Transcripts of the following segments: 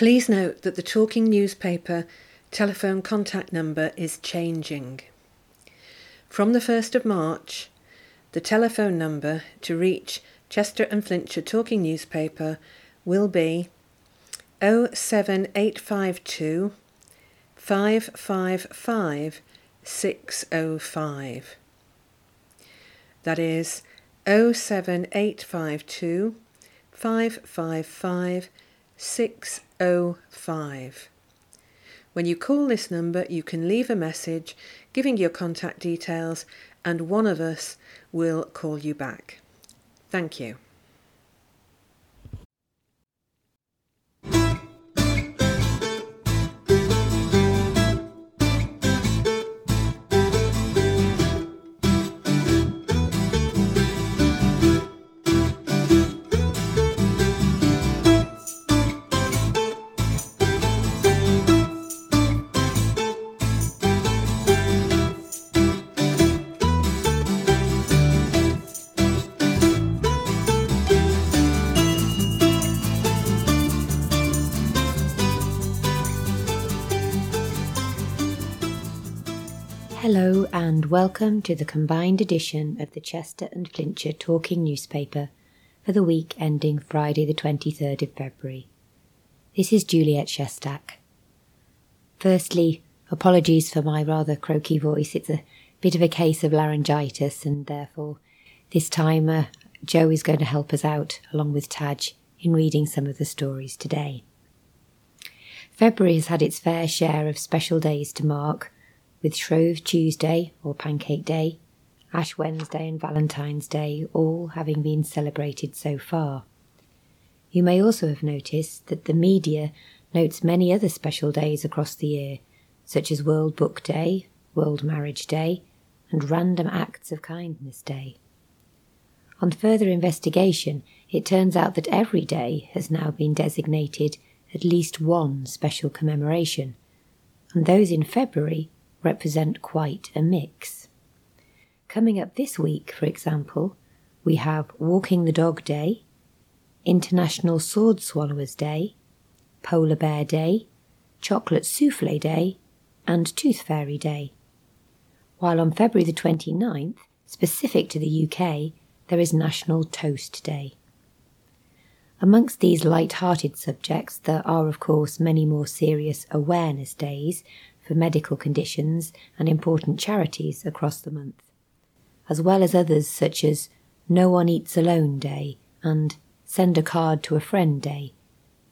Please note that the Talking Newspaper telephone contact number is changing. From the 1st of March, the telephone number to reach Chester and Flintshire Talking Newspaper will be 07852 555 605. That is 07852 555 605. When you call this number, you can leave a message giving your contact details, and one of us will call you back. Thank you. And welcome to the combined edition of the Chester and Flintshire Talking Newspaper for the week ending Friday the 23rd of February. This is Juliet Shestak. Firstly, apologies for my rather croaky voice. It's a bit of a case of laryngitis and therefore this time uh, Joe is going to help us out along with Taj in reading some of the stories today. February has had its fair share of special days to mark with Shrove Tuesday or Pancake Day, Ash Wednesday, and Valentine's Day all having been celebrated so far. You may also have noticed that the media notes many other special days across the year, such as World Book Day, World Marriage Day, and Random Acts of Kindness Day. On further investigation, it turns out that every day has now been designated at least one special commemoration, and those in February represent quite a mix. Coming up this week, for example, we have Walking the Dog Day, International Sword Swallowers Day, Polar Bear Day, Chocolate Souffle Day, and Tooth Fairy Day. While on February the 29th, specific to the UK, there is National Toast Day. Amongst these light-hearted subjects, there are, of course, many more serious awareness days for medical conditions and important charities across the month, as well as others such as No One Eats Alone Day and Send a Card to a Friend Day,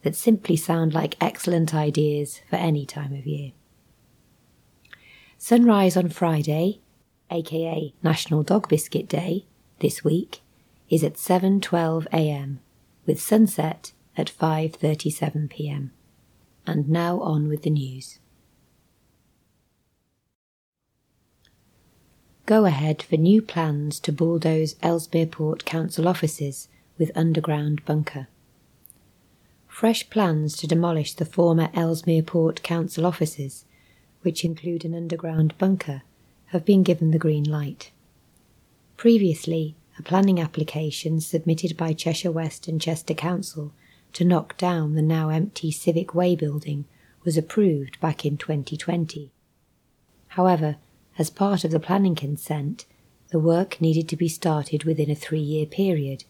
that simply sound like excellent ideas for any time of year. Sunrise on Friday, aka National Dog Biscuit Day, this week, is at 7:12 a.m. with sunset at 5:37 p.m. And now on with the news. Go ahead for new plans to bulldoze Ellesmere Port Council offices with underground bunker. Fresh plans to demolish the former Ellesmere Port Council offices, which include an underground bunker, have been given the green light. Previously, a planning application submitted by Cheshire West and Chester Council to knock down the now empty Civic Way building was approved back in 2020. However, as part of the planning consent, the work needed to be started within a three year period,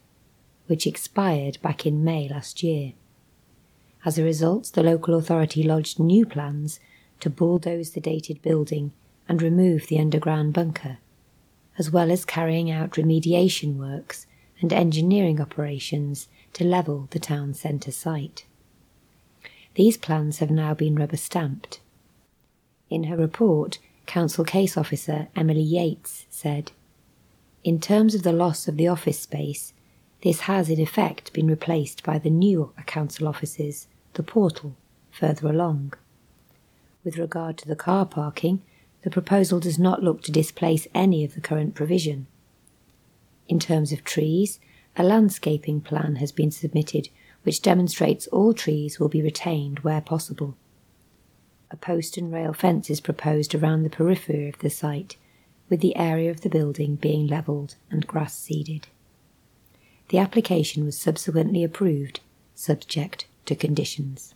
which expired back in May last year. As a result, the local authority lodged new plans to bulldoze the dated building and remove the underground bunker, as well as carrying out remediation works and engineering operations to level the town centre site. These plans have now been rubber stamped. In her report, Council Case Officer Emily Yates said, In terms of the loss of the office space, this has in effect been replaced by the new council offices, the portal, further along. With regard to the car parking, the proposal does not look to displace any of the current provision. In terms of trees, a landscaping plan has been submitted which demonstrates all trees will be retained where possible a post and rail fence is proposed around the periphery of the site, with the area of the building being levelled and grass seeded. The application was subsequently approved, subject to conditions.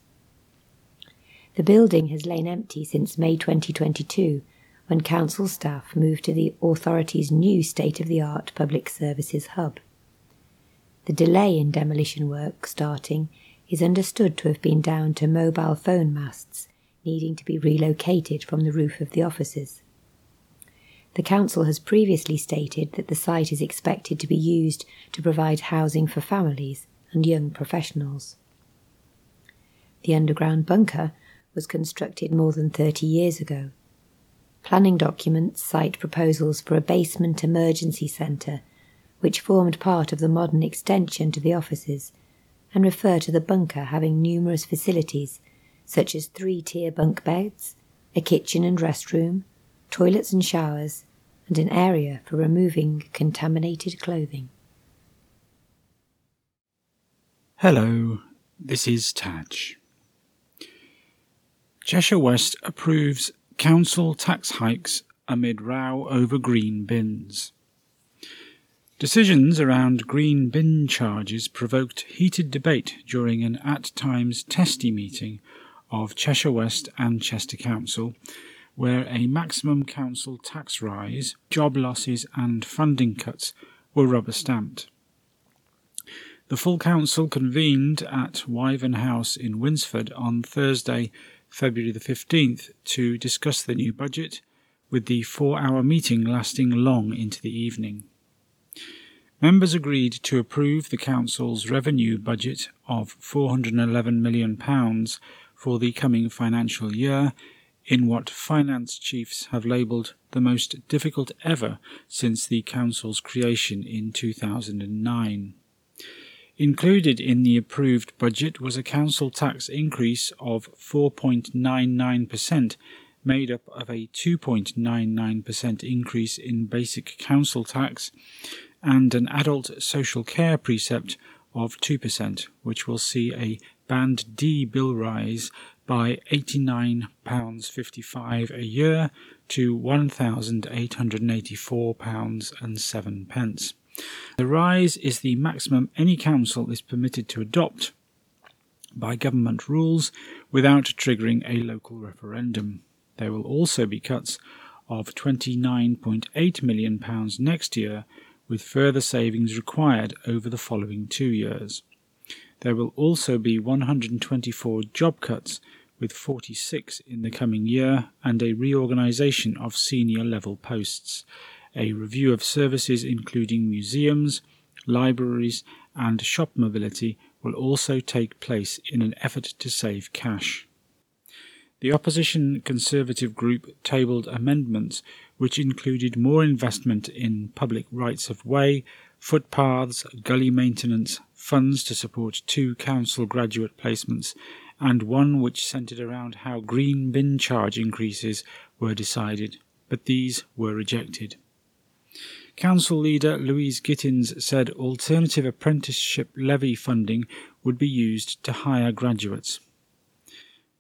The building has lain empty since May 2022 when council staff moved to the authority's new state of the art public services hub. The delay in demolition work starting is understood to have been down to mobile phone masts needing to be relocated from the roof of the offices. The council has previously stated that the site is expected to be used to provide housing for families and young professionals. The underground bunker was constructed more than 30 years ago. Planning documents cite proposals for a basement emergency centre, which formed part of the modern extension to the offices, and refer to the bunker having numerous facilities such as three tier bunk beds, a kitchen and restroom, toilets and showers, and an area for removing contaminated clothing. Hello, this is Taj. Cheshire West approves council tax hikes amid row over green bins. Decisions around green bin charges provoked heated debate during an at times testy meeting of Cheshire West and Chester Council, where a maximum council tax rise, job losses, and funding cuts were rubber stamped. The full council convened at Wyvern House in Winsford on Thursday, February the 15th, to discuss the new budget, with the four hour meeting lasting long into the evening. Members agreed to approve the Council's revenue budget of £411 million for the coming financial year in what finance chiefs have labelled the most difficult ever since the Council's creation in 2009. Included in the approved budget was a council tax increase of 4.99%, made up of a 2.99% increase in basic council tax and an adult social care precept of 2%, which will see a Band D bill rise by £89.55 a year to £1,884.07. The rise is the maximum any council is permitted to adopt by government rules without triggering a local referendum. There will also be cuts of £29.8 million next year, with further savings required over the following two years. There will also be 124 job cuts, with 46 in the coming year, and a reorganisation of senior level posts. A review of services, including museums, libraries, and shop mobility, will also take place in an effort to save cash. The opposition Conservative group tabled amendments which included more investment in public rights of way, footpaths, gully maintenance, funds to support two council graduate placements, and one which centred around how green bin charge increases were decided, but these were rejected. Council leader Louise Gittins said alternative apprenticeship levy funding would be used to hire graduates.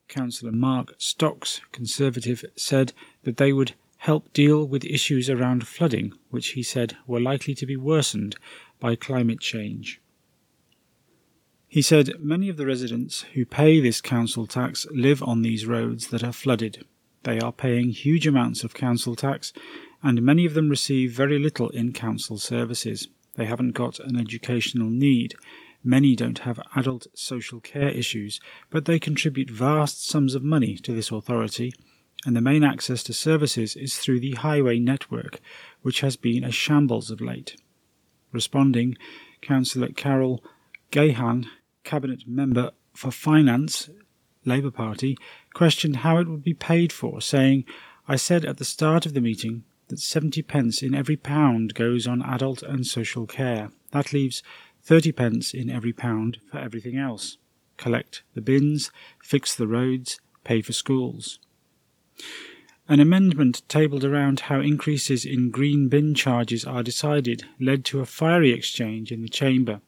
Councillor Mark Stocks, Conservative, said that they would help deal with issues around flooding, which he said were likely to be worsened by climate change. He said many of the residents who pay this council tax live on these roads that are flooded. They are paying huge amounts of council tax, and many of them receive very little in council services. They haven't got an educational need. Many don't have adult social care issues, but they contribute vast sums of money to this authority, and the main access to services is through the highway network, which has been a shambles of late. Responding, Councillor Carol Gahan cabinet member for finance, Labour Party, questioned how it would be paid for, saying, I said at the start of the meeting that 70 pence in every pound goes on adult and social care. That leaves 30 pence in every pound for everything else. Collect the bins, fix the roads, pay for schools. An amendment tabled around how increases in green bin charges are decided led to a fiery exchange in the chamber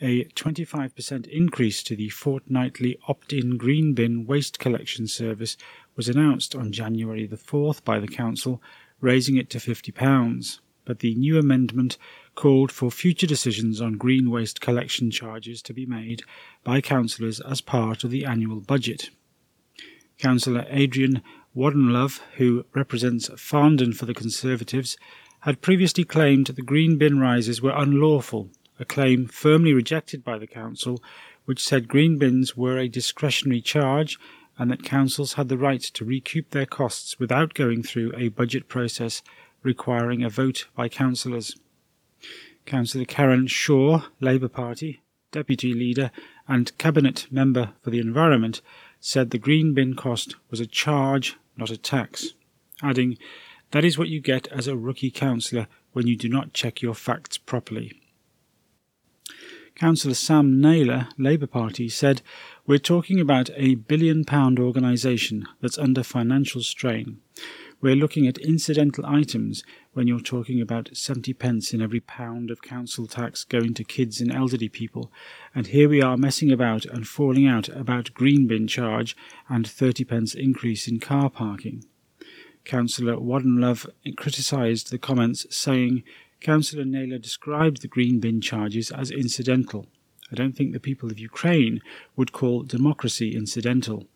a 25% increase to the fortnightly opt in green bin waste collection service was announced on January the 4th by the Council, raising it to £50. But the new amendment called for future decisions on green waste collection charges to be made by councillors as part of the annual budget. Councillor Adrian Waddenlove, who represents Farndon for the Conservatives, had previously claimed the green bin rises were unlawful, a claim firmly rejected by the council, which said green bins were a discretionary charge and that councils had the right to recoup their costs without going through a budget process requiring a vote by councillors. Councillor Karen Shaw, Labour Party, Deputy Leader and Cabinet Member for the Environment, said the green bin cost was a charge, not a tax, adding, That is what you get as a rookie councillor when you do not check your facts properly. Councillor Sam Naylor, Labour Party, said, We're talking about a billion pound organisation that's under financial strain. We're looking at incidental items when you're talking about 70 pence in every pound of council tax going to kids and elderly people, and here we are messing about and falling out about green bin charge and 30 pence increase in car parking. Councillor Waddenlove criticised the comments, saying, Councillor Naylor described the green bin charges as incidental. I don't think the people of Ukraine would call democracy incidental.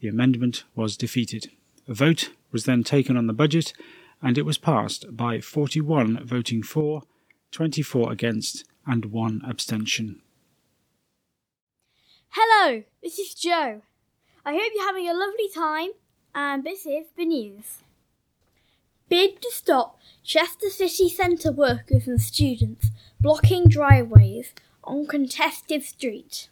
The amendment was defeated. A vote was then taken on the budget, and it was passed by 41 voting for, 24 against, and one abstention. Hello, this is Joe. I hope you're having a lovely time, and this is the news. Bid to stop Chester City Centre workers and students blocking driveways on Contested Street.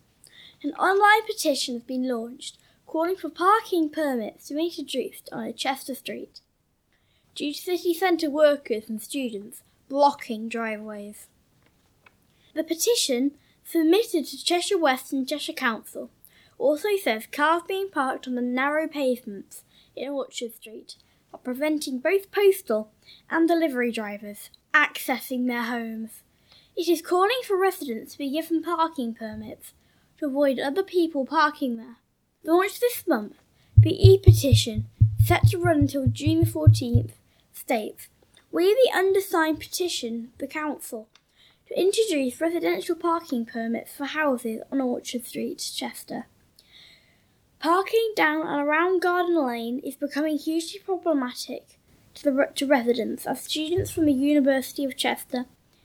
An online petition has been launched calling for parking permits to be introduced on Chester Street due to city centre workers and students blocking driveways. The petition, submitted to Cheshire West and Cheshire Council, also says cars being parked on the narrow pavements in Orchard Street are preventing both postal and delivery drivers accessing their homes. It is calling for residents to be given parking permits to avoid other people parking there. Launched this month, the e-petition, set to run until June 14th, states, We the undersigned petition the Council to introduce residential parking permits for houses on Orchard Street, Chester. Parking down and around Garden Lane is becoming hugely problematic to, the, to residents as students from the University of Chester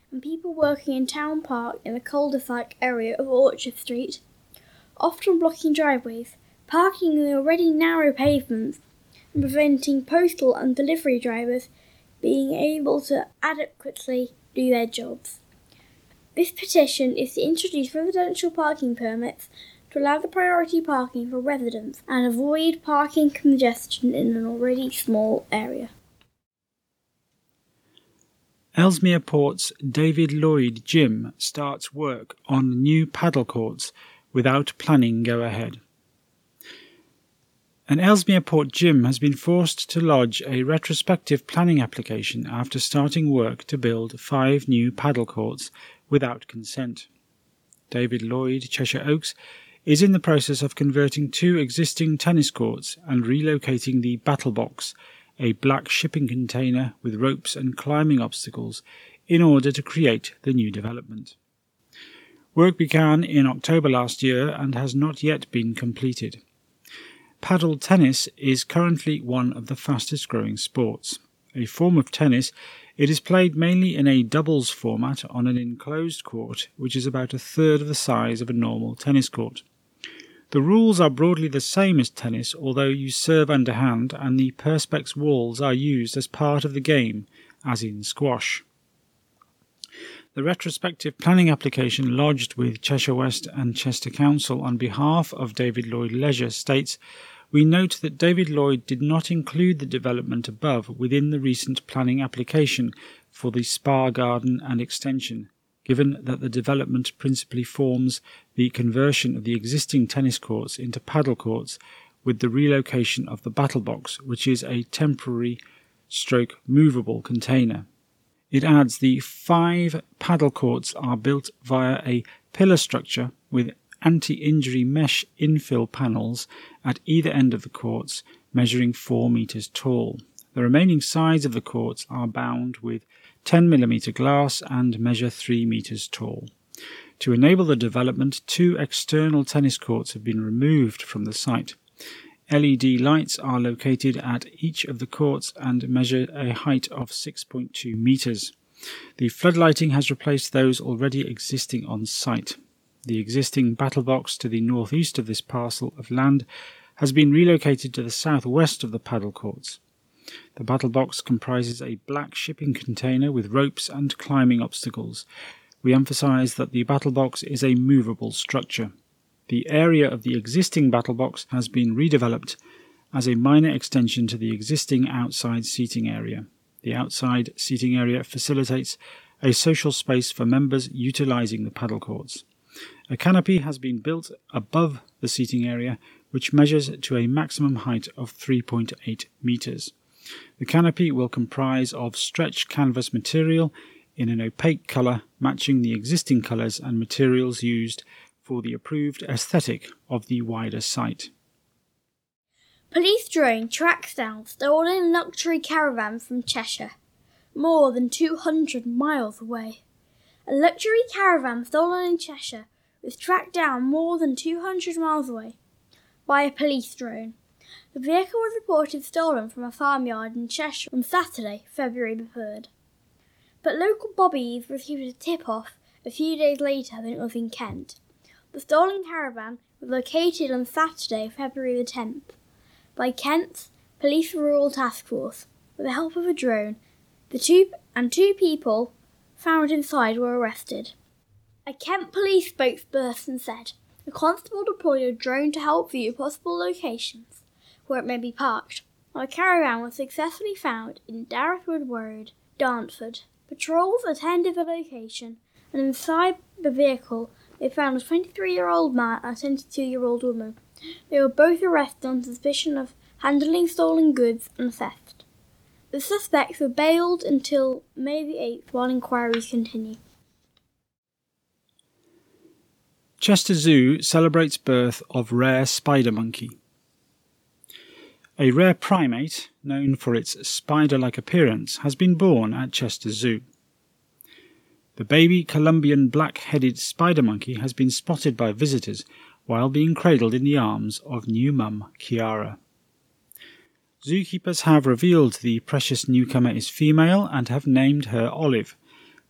and people working in Town Park in the cul-de-sac area of Orchard Street, often blocking driveways, parking in the already narrow pavements, and preventing postal and delivery drivers being able to adequately do their jobs. This petition is to introduce residential parking permits to allow the priority parking for residents and avoid parking congestion in an already small area. Ellesmere Port's David Lloyd Gym starts work on new paddle courts without planning go ahead. An Ellesmere Port gym has been forced to lodge a retrospective planning application after starting work to build five new paddle courts without consent. David Lloyd, Cheshire Oaks, is in the process of converting two existing tennis courts and relocating the Battle Box, a black shipping container with ropes and climbing obstacles, in order to create the new development. Work began in October last year and has not yet been completed. Paddle tennis is currently one of the fastest growing sports. A form of tennis, it is played mainly in a doubles format on an enclosed court, which is about a third of the size of a normal tennis court. The rules are broadly the same as tennis, although you serve underhand and the perspex walls are used as part of the game, as in squash. The retrospective planning application lodged with Cheshire West and Chester Council on behalf of David Lloyd Leisure states we note that David Lloyd did not include the development above within the recent planning application for the spa garden and extension, given that the development principally forms the conversion of the existing tennis courts into paddle courts with the relocation of the battle box, which is a temporary stroke movable container. It adds the five paddle courts are built via a pillar structure with anti-injury mesh infill panels at either end of the courts, measuring 4 metres tall. The remaining sides of the courts are bound with 10mm glass and measure 3 metres tall. To enable the development, two external tennis courts have been removed from the site. LED lights are located at each of the courts and measure a height of 6.2 metres. The floodlighting has replaced those already existing on site. The existing battle box to the northeast of this parcel of land has been relocated to the southwest of the paddle courts. The battle box comprises a black shipping container with ropes and climbing obstacles. We emphasise that the battle box is a movable structure. The area of the existing battle box has been redeveloped as a minor extension to the existing outside seating area. The outside seating area facilitates a social space for members utilising the paddle courts. A canopy has been built above the seating area, which measures to a maximum height of 3.8 metres. The canopy will comprise of stretched canvas material in an opaque colour matching the existing colours and materials used for the approved aesthetic of the wider site. Police drone tracks down stolen luxury caravan from Cheshire, more than 200 miles away. A luxury caravan stolen in Cheshire was tracked down more than 200 miles away by a police drone. The vehicle was reported stolen from a farmyard in Cheshire on Saturday, February the 3rd. But local bobbies received a tip off a few days later that it was in Kent. The stolen caravan was located on Saturday, February the 10th, by Kent's Police Rural Task Force with the help of a drone. The two and two people found inside were arrested. A Kent police spokesperson said the constable deployed a drone to help view possible locations where it may be parked. The caravan was successfully found in Darenth Wood Road, Dartford. Patrols attended the location, and inside the vehicle they found a 23 year old man and a 22 year old woman. They were both arrested on suspicion of handling stolen goods and theft. The suspects were bailed until May the 8th while inquiries continue. Chester Zoo celebrates birth of rare spider monkey. A rare primate, known for its spider like appearance, has been born at Chester Zoo. The baby Colombian black headed spider monkey has been spotted by visitors while being cradled in the arms of new mum Kiara. Zookeepers have revealed the precious newcomer is female and have named her Olive.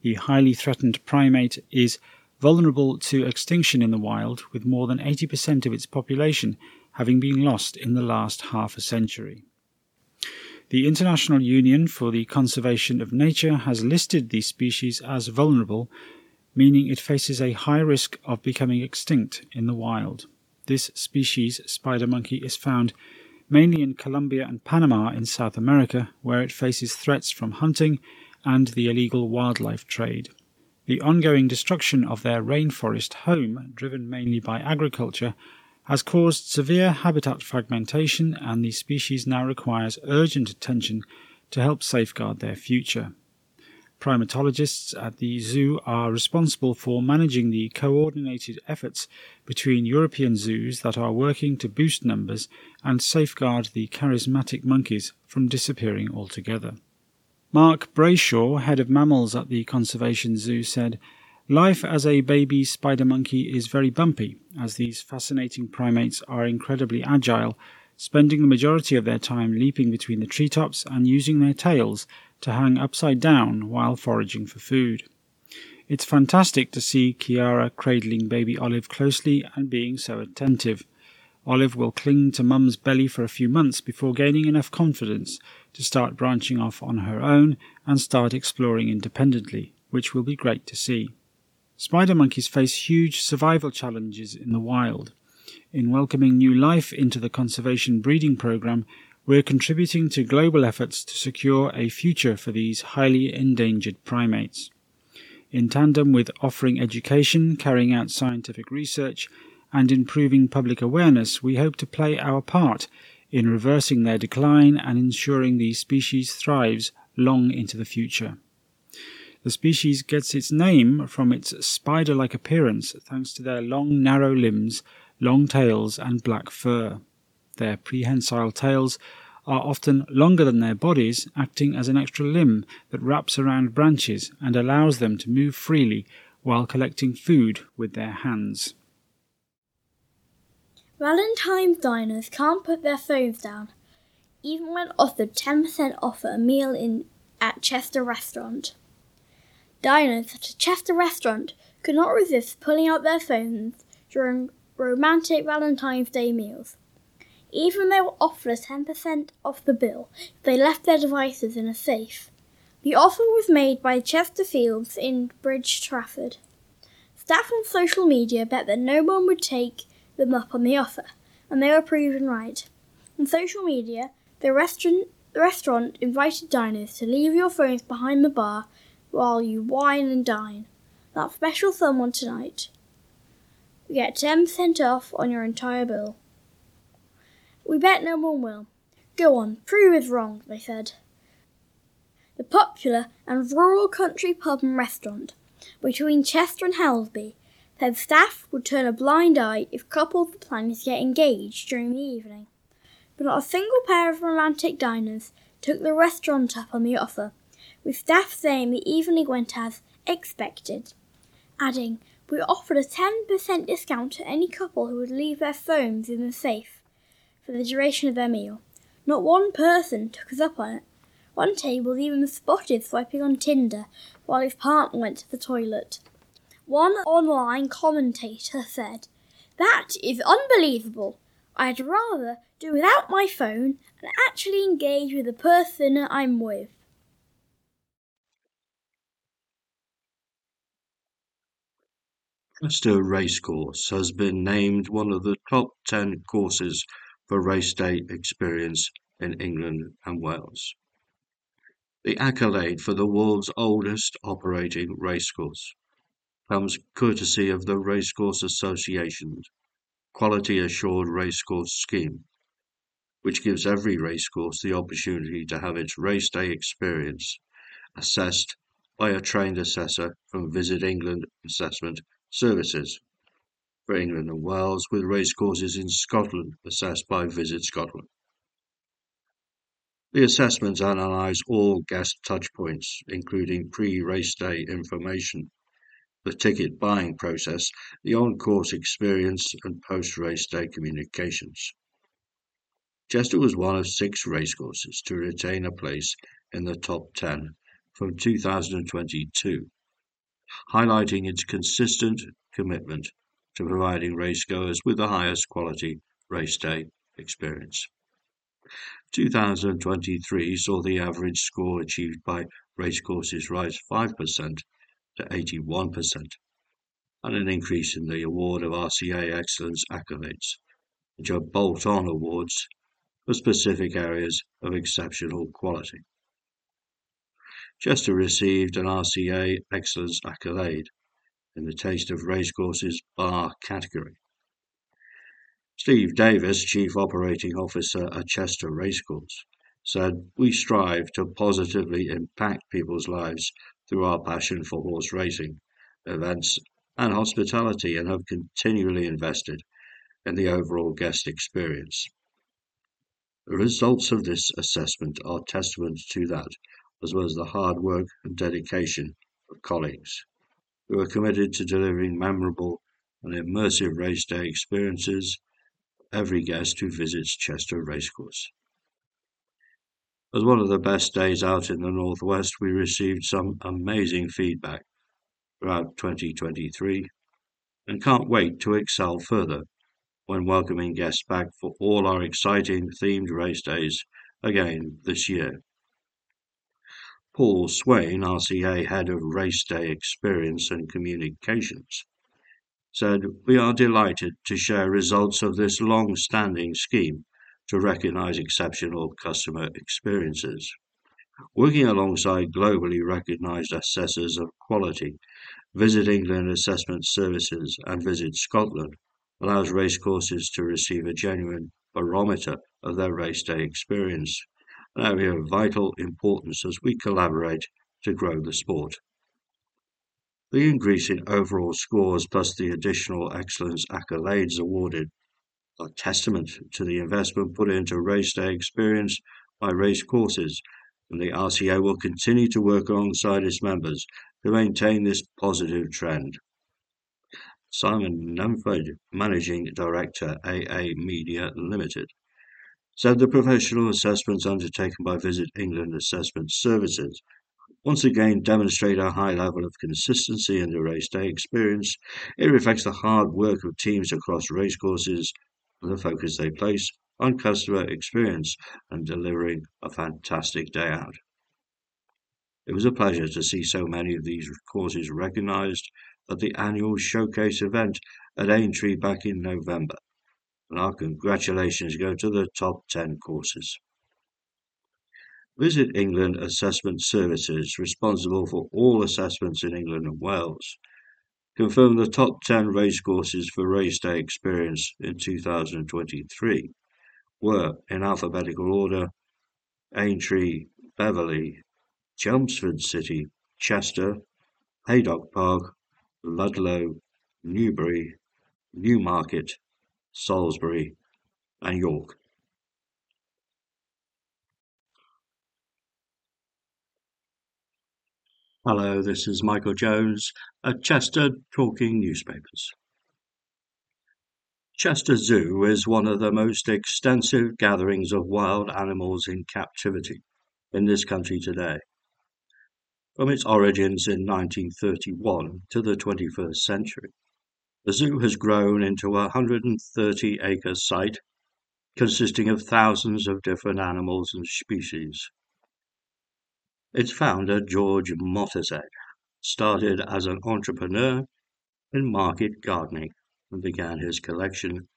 The highly threatened primate is vulnerable to extinction in the wild, with more than 80% of its population having been lost in the last half a century. The International Union for the Conservation of Nature has listed the species as vulnerable, meaning it faces a high risk of becoming extinct in the wild. This species, spider monkey, is found mainly in Colombia and Panama in South America, where it faces threats from hunting and the illegal wildlife trade. The ongoing destruction of their rainforest home, driven mainly by agriculture, has caused severe habitat fragmentation, and the species now requires urgent attention to help safeguard their future. Primatologists at the zoo are responsible for managing the coordinated efforts between European zoos that are working to boost numbers and safeguard the charismatic monkeys from disappearing altogether. Mark Brayshaw, head of mammals at the Conservation Zoo, said, Life as a baby spider monkey is very bumpy, as these fascinating primates are incredibly agile, spending the majority of their time leaping between the treetops and using their tails to hang upside down while foraging for food. It's fantastic to see Kiara cradling baby Olive closely and being so attentive. Olive will cling to mum's belly for a few months before gaining enough confidence to start branching off on her own and start exploring independently, which will be great to see. Spider monkeys face huge survival challenges in the wild. In welcoming new life into the conservation breeding program, we're contributing to global efforts to secure a future for these highly endangered primates. In tandem with offering education, carrying out scientific research, and improving public awareness, we hope to play our part in reversing their decline and ensuring the species thrives long into the future. The species gets its name from its spider like appearance thanks to their long, narrow limbs, long tails, and black fur. Their prehensile tails are often longer than their bodies, acting as an extra limb that wraps around branches and allows them to move freely while collecting food with their hands. Valentine's diners can't put their phones down, even when offered 10% off a meal in at Chester Restaurant. Diners at as Chester Restaurant could not resist pulling out their phones during romantic Valentine's Day meals. Even though they were offered 10% off the bill they left their devices in a safe. The offer was made by Chesterfields in Bridge Trafford. Staff on social media bet that no one would take them up on the offer, and they were proven right. On social media, the restaurant, the restaurant invited diners to leave your phones behind the bar while you wine and dine. That special someone tonight. You get 10% off on your entire bill. We bet no one will. Go on, prove us wrong, they said. The popular and rural country pub and restaurant between Chester and Helsby said staff would turn a blind eye if couples were planning to get engaged during the evening. But not a single pair of romantic diners took the restaurant up on the offer, with staff saying the evening went as expected, adding, We offered a 10% discount to any couple who would leave their phones in the safe for the duration of their meal. Not one person took us up on it. One table even spotted swiping on Tinder while his partner went to the toilet. One online commentator said, That is unbelievable. I'd rather do without my phone and actually engage with the person I'm with. Chester Racecourse has been named one of the top 10 courses for race day experience in England and Wales. The accolade for the world's oldest operating racecourse comes courtesy of the Racecourse Association's Quality Assured Racecourse Scheme, which gives every racecourse the opportunity to have its race day experience assessed by a trained assessor from Visit England Assessment Services for England and Wales, with racecourses in Scotland assessed by Visit Scotland. The assessments analyse all guest touchpoints, including pre-race day information, the ticket buying process, the on-course experience, and post-race day communications. Chester was one of six racecourses to retain a place in the top 10 from 2022, highlighting its consistent commitment to providing racegoers with the highest quality race day experience. 2023 saw the average score achieved by racecourses rise 5% to 81%, and an increase in the award of RCA Excellence accolades, which are bolt on awards for specific areas of exceptional quality. Chester received an RCA Excellence accolade in the Taste of Racecourses Bar category. Steve Davis, Chief Operating Officer at Chester Racecourse, said, We strive to positively impact people's lives through our passion for horse racing, events, and hospitality, and have continually invested in the overall guest experience. The results of this assessment are testament to that, as well as the hard work and dedication of colleagues who are committed to delivering memorable and immersive race day experiences for every guest who visits Chester Racecourse. As one of the best days out in the Northwest, we received some amazing feedback throughout 2023 and can't wait to excel further when welcoming guests back for all our exciting themed race days again this year. Paul Swain, RCA Head of Race Day Experience and Communications, said, We are delighted to share results of this long standing scheme to recognize exceptional customer experiences. Working alongside globally recognized assessors of quality, Visit England Assessment Services and Visit Scotland allows racecourses to receive a genuine barometer of their race day experience, an area of vital importance as we collaborate to grow the sport. The increase in overall scores plus the additional excellence accolades awarded are testament to the investment put into race day experience by race courses, and the RCA will continue to work alongside its members to maintain this positive trend. Simon Numphud, Managing Director, AA Media Limited, said the professional assessments undertaken by Visit England Assessment Services once again demonstrate a high level of consistency in the race day experience. It reflects the hard work of teams across racecourses and the focus they place on customer experience and delivering a fantastic day out. It was a pleasure to see so many of these courses recognised at the annual showcase event at Aintree back in November and our congratulations go to the top 10 courses. Visit England Assessment Services, responsible for all assessments in England and Wales, confirmed the top 10 racecourses for race day experience in 2023 were, in alphabetical order, Aintree, Beverley, Chelmsford City, Chester, Haydock Park, Ludlow, Newbury, Newmarket, Salisbury, and York. Hello, this is Michael Jones at Chester Talking Newspapers. Chester Zoo is one of the most extensive gatherings of wild animals in captivity in this country today. From its origins in 1931 to the 21st century, the zoo has grown into a 130 acre site consisting of thousands of different animals and species. Its founder, George Mottershead, started as an entrepreneur in market gardening and began his collection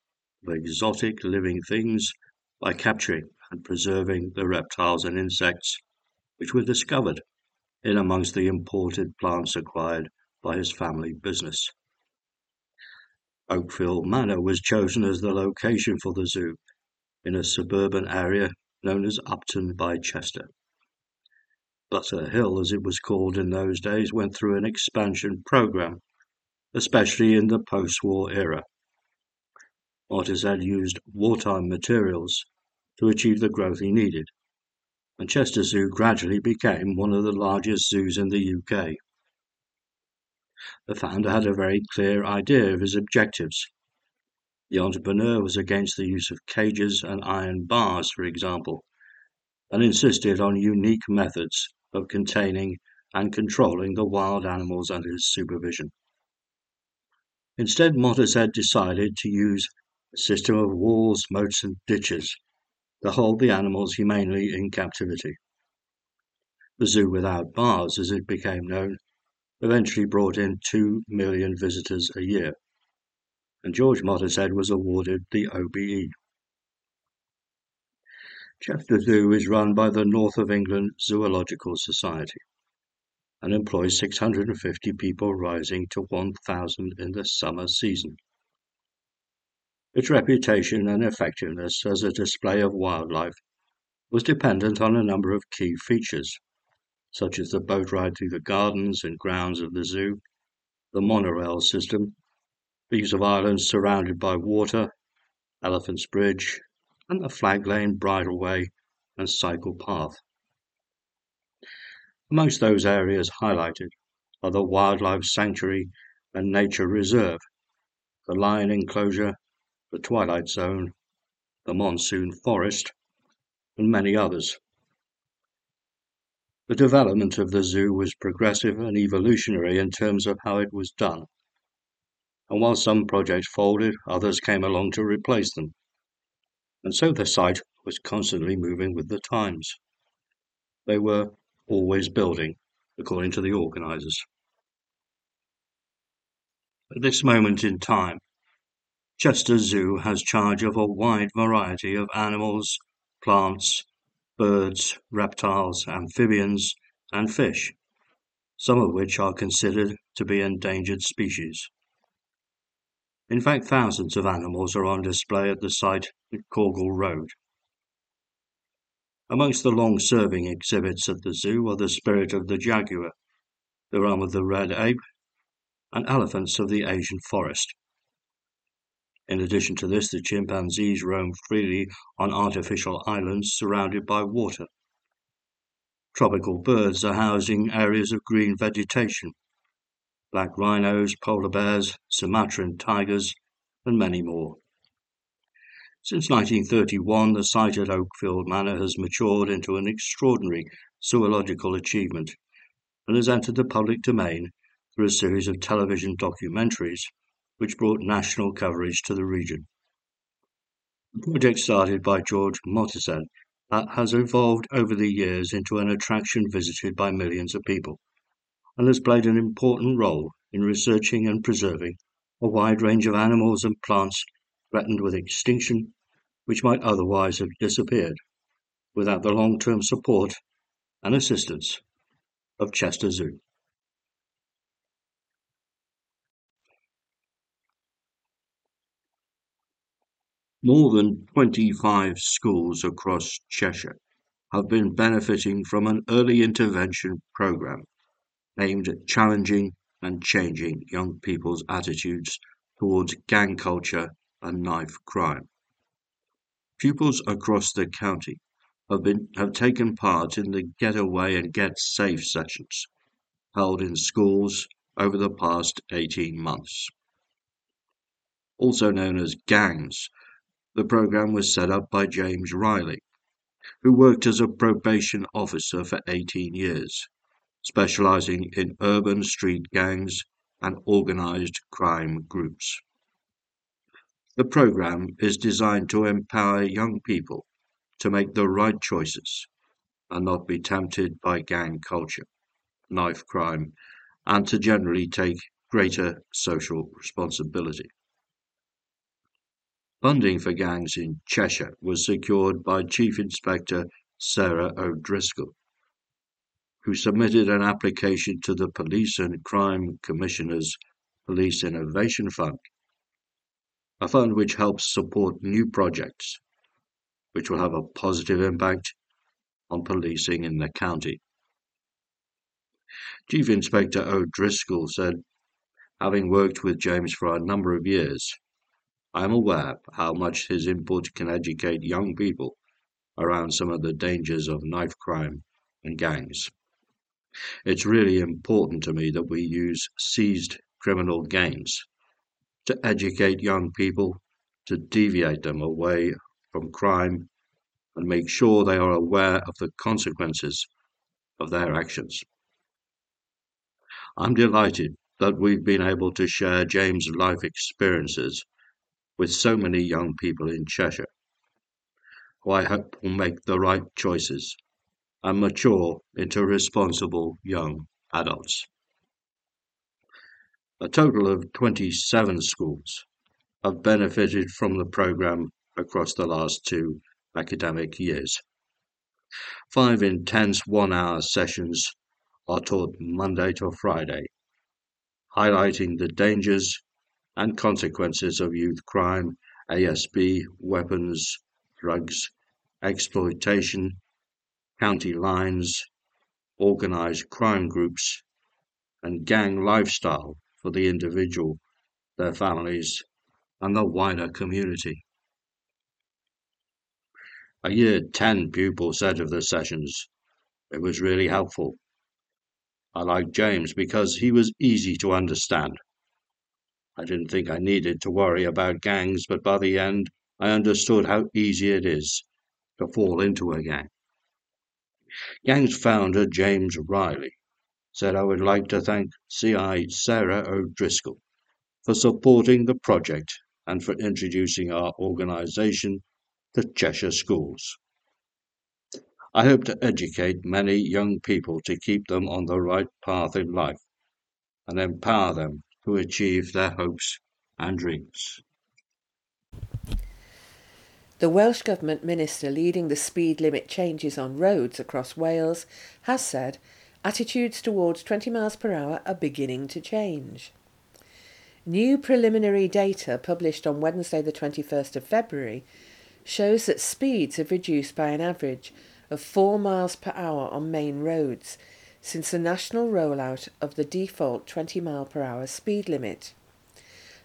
of exotic living things by capturing and preserving the reptiles and insects which were discovered in amongst the imported plants acquired by his family business. Oakfield Manor was chosen as the location for the zoo in a suburban area known as Upton by Chester. Butter Hill, as it was called in those days, went through an expansion program, especially in the post-war era. Mottershead used wartime materials to achieve the growth he needed, and Chester Zoo gradually became one of the largest zoos in the UK. The founder had a very clear idea of his objectives. The entrepreneur was against the use of cages and iron bars, for example, and insisted on unique methods of containing and controlling the wild animals under his supervision. Instead, Mottershead decided to use a system of walls, moats, and ditches to hold the animals humanely in captivity. The zoo without bars, as it became known, eventually brought in 2 million visitors a year, and George Mottershead was awarded the OBE. Chester Zoo is run by the North of England Zoological Society and employs 650 people rising to 1,000 in the summer season. Its reputation and effectiveness as a display of wildlife was dependent on a number of key features, such as the boat ride through the gardens and grounds of the zoo, the monorail system, the use of islands surrounded by water, Elephant's Bridge, and the flag lane bridleway and cycle path. Amongst those areas highlighted are the Wildlife Sanctuary and Nature Reserve, the Lion Enclosure, the Twilight Zone, the Monsoon Forest, and many others. The development of the zoo was progressive and evolutionary in terms of how it was done. And while some projects folded, others came along to replace them. And so the site was constantly moving with the times. They were always building, according to the organisers. At this moment in time, Chester Zoo has charge of a wide variety of animals, plants, birds, reptiles, amphibians, and fish, some of which are considered to be endangered species. In fact, thousands of animals are on display at the site at Caughall Road. Amongst the long-serving exhibits at the zoo are the spirit of the jaguar, the realm of the red ape, and elephants of the Asian forest. In addition to this, the chimpanzees roam freely on artificial islands surrounded by water. Tropical birds are housing areas of green vegetation, black rhinos, polar bears, Sumatran tigers, and many more. Since 1931, the site at Oakfield Manor has matured into an extraordinary zoological achievement and has entered the public domain through a series of television documentaries which brought national coverage to the region. The project started by George Mottershead has evolved over the years into an attraction visited by millions of people and has played an important role in researching and preserving a wide range of animals and plants threatened with extinction which might otherwise have disappeared without the long-term support and assistance of Chester Zoo. More than 25 schools across Cheshire have been benefiting from an early intervention programme aimed at challenging and changing young people's attitudes towards gang culture and knife crime. Pupils across the county have been have taken part in the Get Away and Get Safe sessions held in schools over the past 18 months. Also known as gangs, the program was set up by James Riley, who worked as a probation officer for 18 years specializing in urban street gangs and organized crime groups. The program is designed to empower young people to make the right choices and not be tempted by gang culture, knife crime, and to generally take greater social responsibility. Funding for gangs in Cheshire was secured by Chief Inspector Sarah O'Driscoll, who submitted an application to the Police and Crime Commissioner's Police Innovation Fund, a fund which helps support new projects which will have a positive impact on policing in the county. Chief Inspector O'Driscoll said, having worked with James for a number of years, I am aware how much his input can educate young people around some of the dangers of knife crime and gangs. It's really important to me that we use seized criminal gains to educate young people, to deviate them away from crime, and make sure they are aware of the consequences of their actions. I'm delighted that we've been able to share James' life experiences with so many young people in Cheshire, who I hope will make the right choices and mature into responsible young adults. A total of 27 schools have benefited from the program across the last two academic years. Five intense one hour sessions are taught Monday to Friday, highlighting the dangers and consequences of youth crime, ASB, weapons, drugs, exploitation, county lines, organized crime groups, and gang lifestyle for the individual, their families, and the wider community. A year 10 pupil said of the sessions, it was really helpful. I liked James because he was easy to understand. I didn't think I needed to worry about gangs, but by the end, I understood how easy it is to fall into a gang. Gang's founder, James Riley, said I would like to thank CI Sarah O'Driscoll for supporting the project and for introducing our organisation to Cheshire schools. I hope to educate many young people to keep them on the right path in life and empower them to achieve their hopes and dreams. The Welsh Government Minister leading the speed limit changes on roads across Wales has said attitudes towards 20 miles per hour are beginning to change. New preliminary data published on Wednesday, the 21st of February, shows that speeds have reduced by an average of 4 miles per hour on main roads since the national rollout of the default 20 mile per hour speed limit.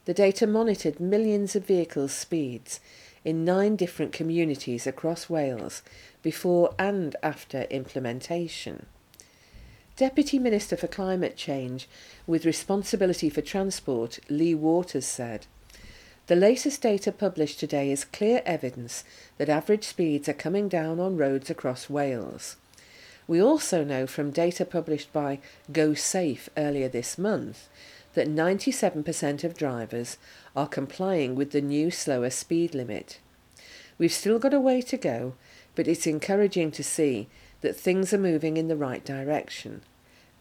The data monitored millions of vehicles' speeds in nine different communities across Wales before and after implementation. Deputy Minister for Climate Change with responsibility for transport, Lee Waters, said, The latest data published today is clear evidence that average speeds are coming down on roads across Wales. We also know from data published by Go Safe earlier this month that 97% of drivers are complying with the new slower speed limit. We've still got a way to go, but it's encouraging to see that things are moving in the right direction.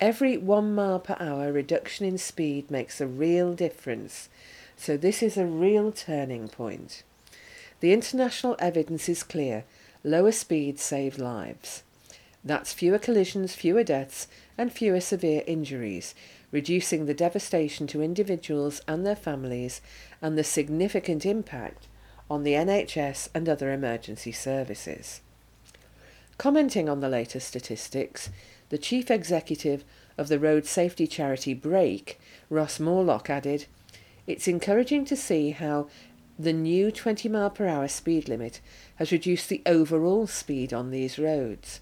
Every one mile per hour reduction in speed makes a real difference, so this is a real turning point. The international evidence is clear lower speeds save lives. That's fewer collisions, fewer deaths, and fewer severe injuries, reducing the devastation to individuals and their families and the significant impact on the NHS and other emergency services. Commenting on the latest statistics, the chief executive of the road safety charity Brake, Ross Moorlock, added, It's encouraging to see how the new 20 mile per hour speed limit has reduced the overall speed on these roads.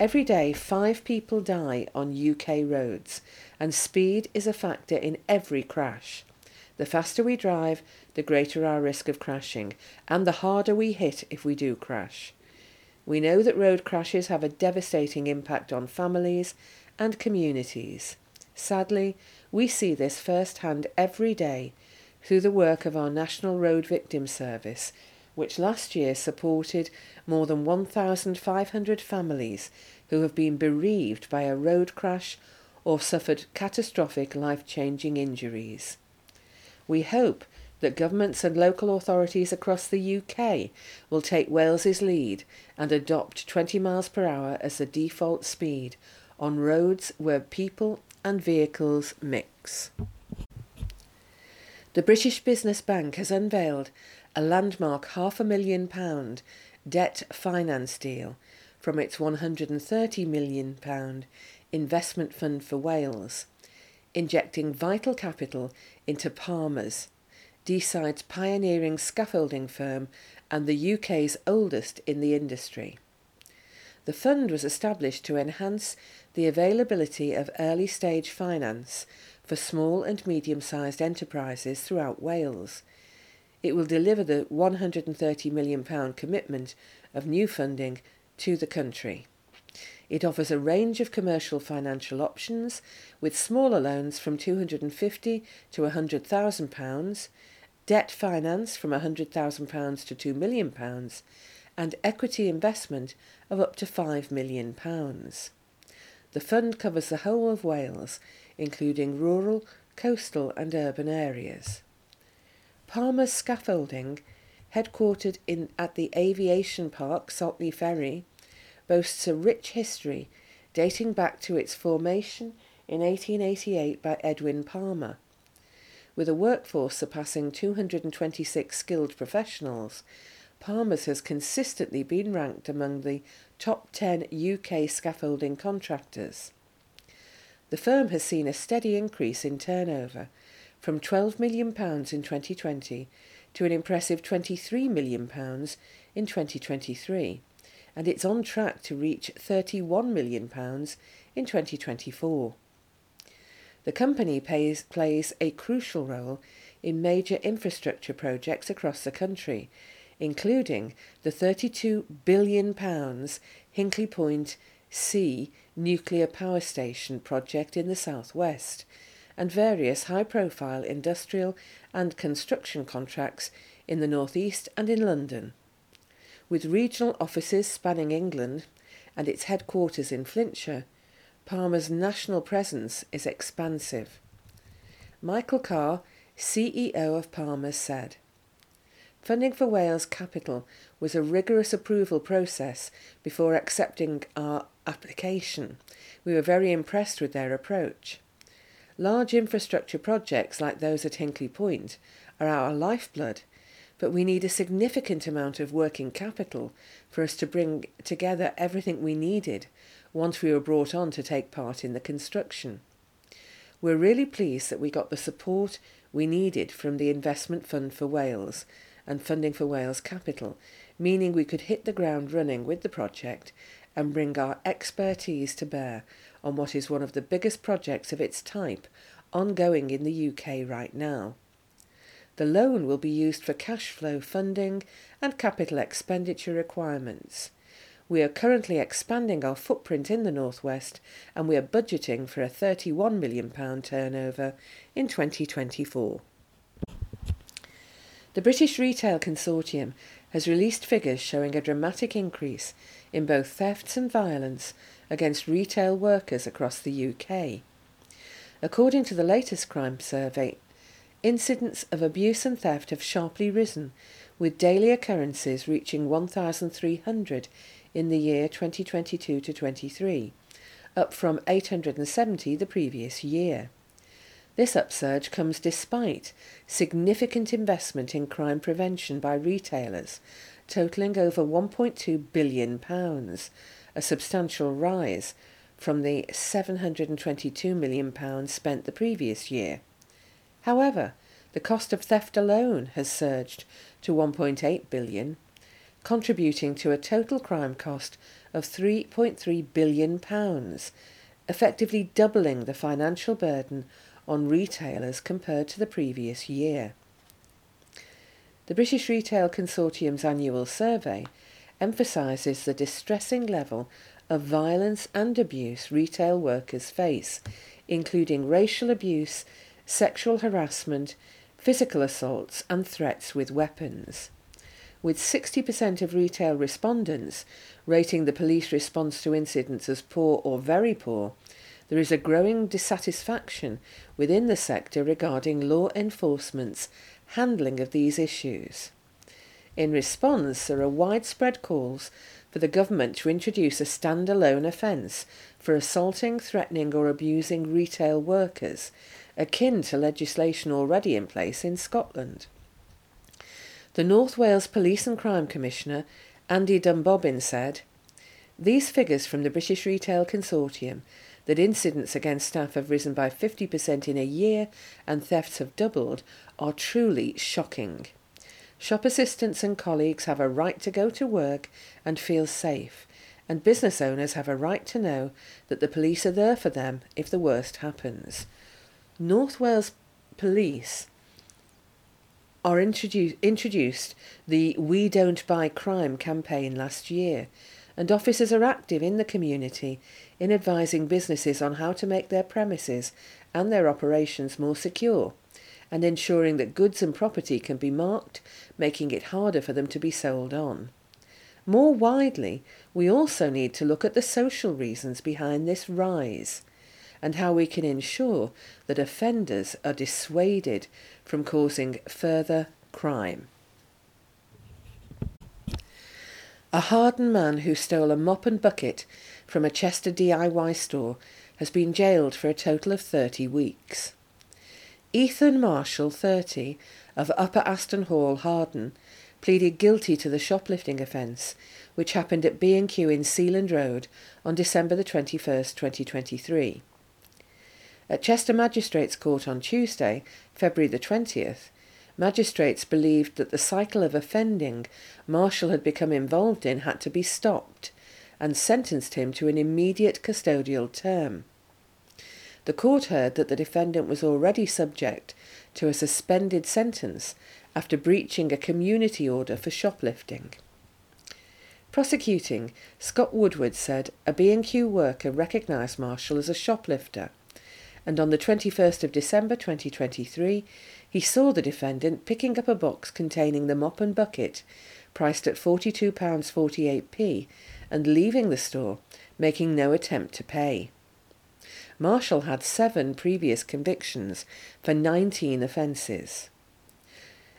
Every day, five people die on UK roads, and speed is a factor in every crash. The faster we drive, the greater our risk of crashing, and the harder we hit if we do crash. We know that road crashes have a devastating impact on families and communities. Sadly, we see this firsthand every day through the work of our National Road Victim Service, which last year supported more than 1,500 families who have been bereaved by a road crash or suffered catastrophic life changing injuries. We hope that governments and local authorities across the UK will take Wales's lead and adopt 20 miles per hour as the default speed on roads where people and vehicles mix. The British Business Bank has unveiled a landmark half a million pound debt finance deal from its 130 million pound investment fund for Wales, injecting vital capital into Palmer's Deeside's pioneering scaffolding firm and the UK's oldest in the industry. The fund was established to enhance the availability of early stage finance for small and medium sized enterprises throughout Wales. It will deliver the £130 million commitment of new funding to the country. It offers a range of commercial financial options with smaller loans from £250 to 100,000 pounds debt finance from £100,000 to £2 million, and equity investment of up to £5 million. The fund covers the whole of Wales, including rural, coastal, and urban areas. Palmer's Scaffolding, headquartered in, at the Aviation Park, Saltney Ferry, boasts a rich history dating back to its formation in 1888 by Edwin Palmer with a workforce surpassing 226 skilled professionals, Palmer's has consistently been ranked among the top 10 UK scaffolding contractors. The firm has seen a steady increase in turnover from £12 million in 2020 to an impressive £23 million in 2023, and it's on track to reach £31 million in 2024. The company pays, plays a crucial role in major infrastructure projects across the country, including the £32 billion Hinkley Point C nuclear power station project in the southwest, and various high profile industrial and construction contracts in the northeast and in London. With regional offices spanning England and its headquarters in Flintshire, Palmer's national presence is expansive. Michael Carr, CEO of Palmer, said, Funding for Wales Capital was a rigorous approval process before accepting our application. We were very impressed with their approach. Large infrastructure projects like those at Hinkley Point are our lifeblood, but we need a significant amount of working capital for us to bring together everything we needed once we were brought on to take part in the construction. We're really pleased that we got the support we needed from the Investment Fund for Wales and Funding for Wales Capital, meaning we could hit the ground running with the project and bring our expertise to bear on what is one of the biggest projects of its type ongoing in the UK right now. The loan will be used for cash flow funding and capital expenditure requirements. We are currently expanding our footprint in the Northwest and we are budgeting for a £31 million turnover in 2024. The British Retail Consortium has released figures showing a dramatic increase in both thefts and violence against retail workers across the UK. According to the latest crime survey, incidents of abuse and theft have sharply risen, with daily occurrences reaching 1,300 in the year 2022 to 23, up from 870 the previous year. This upsurge comes despite significant investment in crime prevention by retailers, totalling over 1.2 billion pounds, a substantial rise from the 722 million pounds spent the previous year. However, the cost of theft alone has surged to 1.8 billion, contributing to a total crime cost of 3.3 billion pounds, effectively doubling the financial burden on retailers compared to the previous year. The British Retail Consortium's annual survey emphasises the distressing level of violence and abuse retail workers face, including racial abuse, sexual harassment, physical assaults, and threats with weapons. With 60% of retail respondents rating the police response to incidents as poor or very poor, there is a growing dissatisfaction within the sector regarding law enforcement's handling of these issues. In response, there are widespread calls for the government to introduce a standalone offence for assaulting, threatening, or abusing retail workers, akin to legislation already in place in Scotland. The North Wales Police and Crime Commissioner, Andy Dunbobbin, said, These figures from the British Retail Consortium that incidents against staff have risen by 50% in a year and thefts have doubled are truly shocking. Shop assistants and colleagues have a right to go to work and feel safe, and business owners have a right to know that the police are there for them if the worst happens. North Wales Police are introduce, introduced the We Don't Buy Crime campaign last year, and officers are active in the community in advising businesses on how to make their premises and their operations more secure and ensuring that goods and property can be marked, making it harder for them to be sold on. More widely, we also need to look at the social reasons behind this rise and how we can ensure that offenders are dissuaded from causing further crime. A Hawarden man who stole a mop and bucket from a Chester DIY store has been jailed for a total of 30 weeks. Ethan Marshall, 30, of Upper Aston Hall, Hawarden, pleaded guilty to the shoplifting offence, which happened at B&Q in Sealand Road on December the 21st, 2023. At Chester Magistrates Court on Tuesday, February the 20th, magistrates believed that the cycle of offending Marshall had become involved in had to be stopped and sentenced him to an immediate custodial term. The court heard that the defendant was already subject to a suspended sentence after breaching a community order for shoplifting. Prosecuting, Scott Woodward said a B&Q worker recognised Marshall as a shoplifter, and on the 21st of December 2023, he saw the defendant picking up a box containing the mop and bucket, priced at £42.48p, and leaving the store, making no attempt to pay. Marshall had seven previous convictions for 19 offences.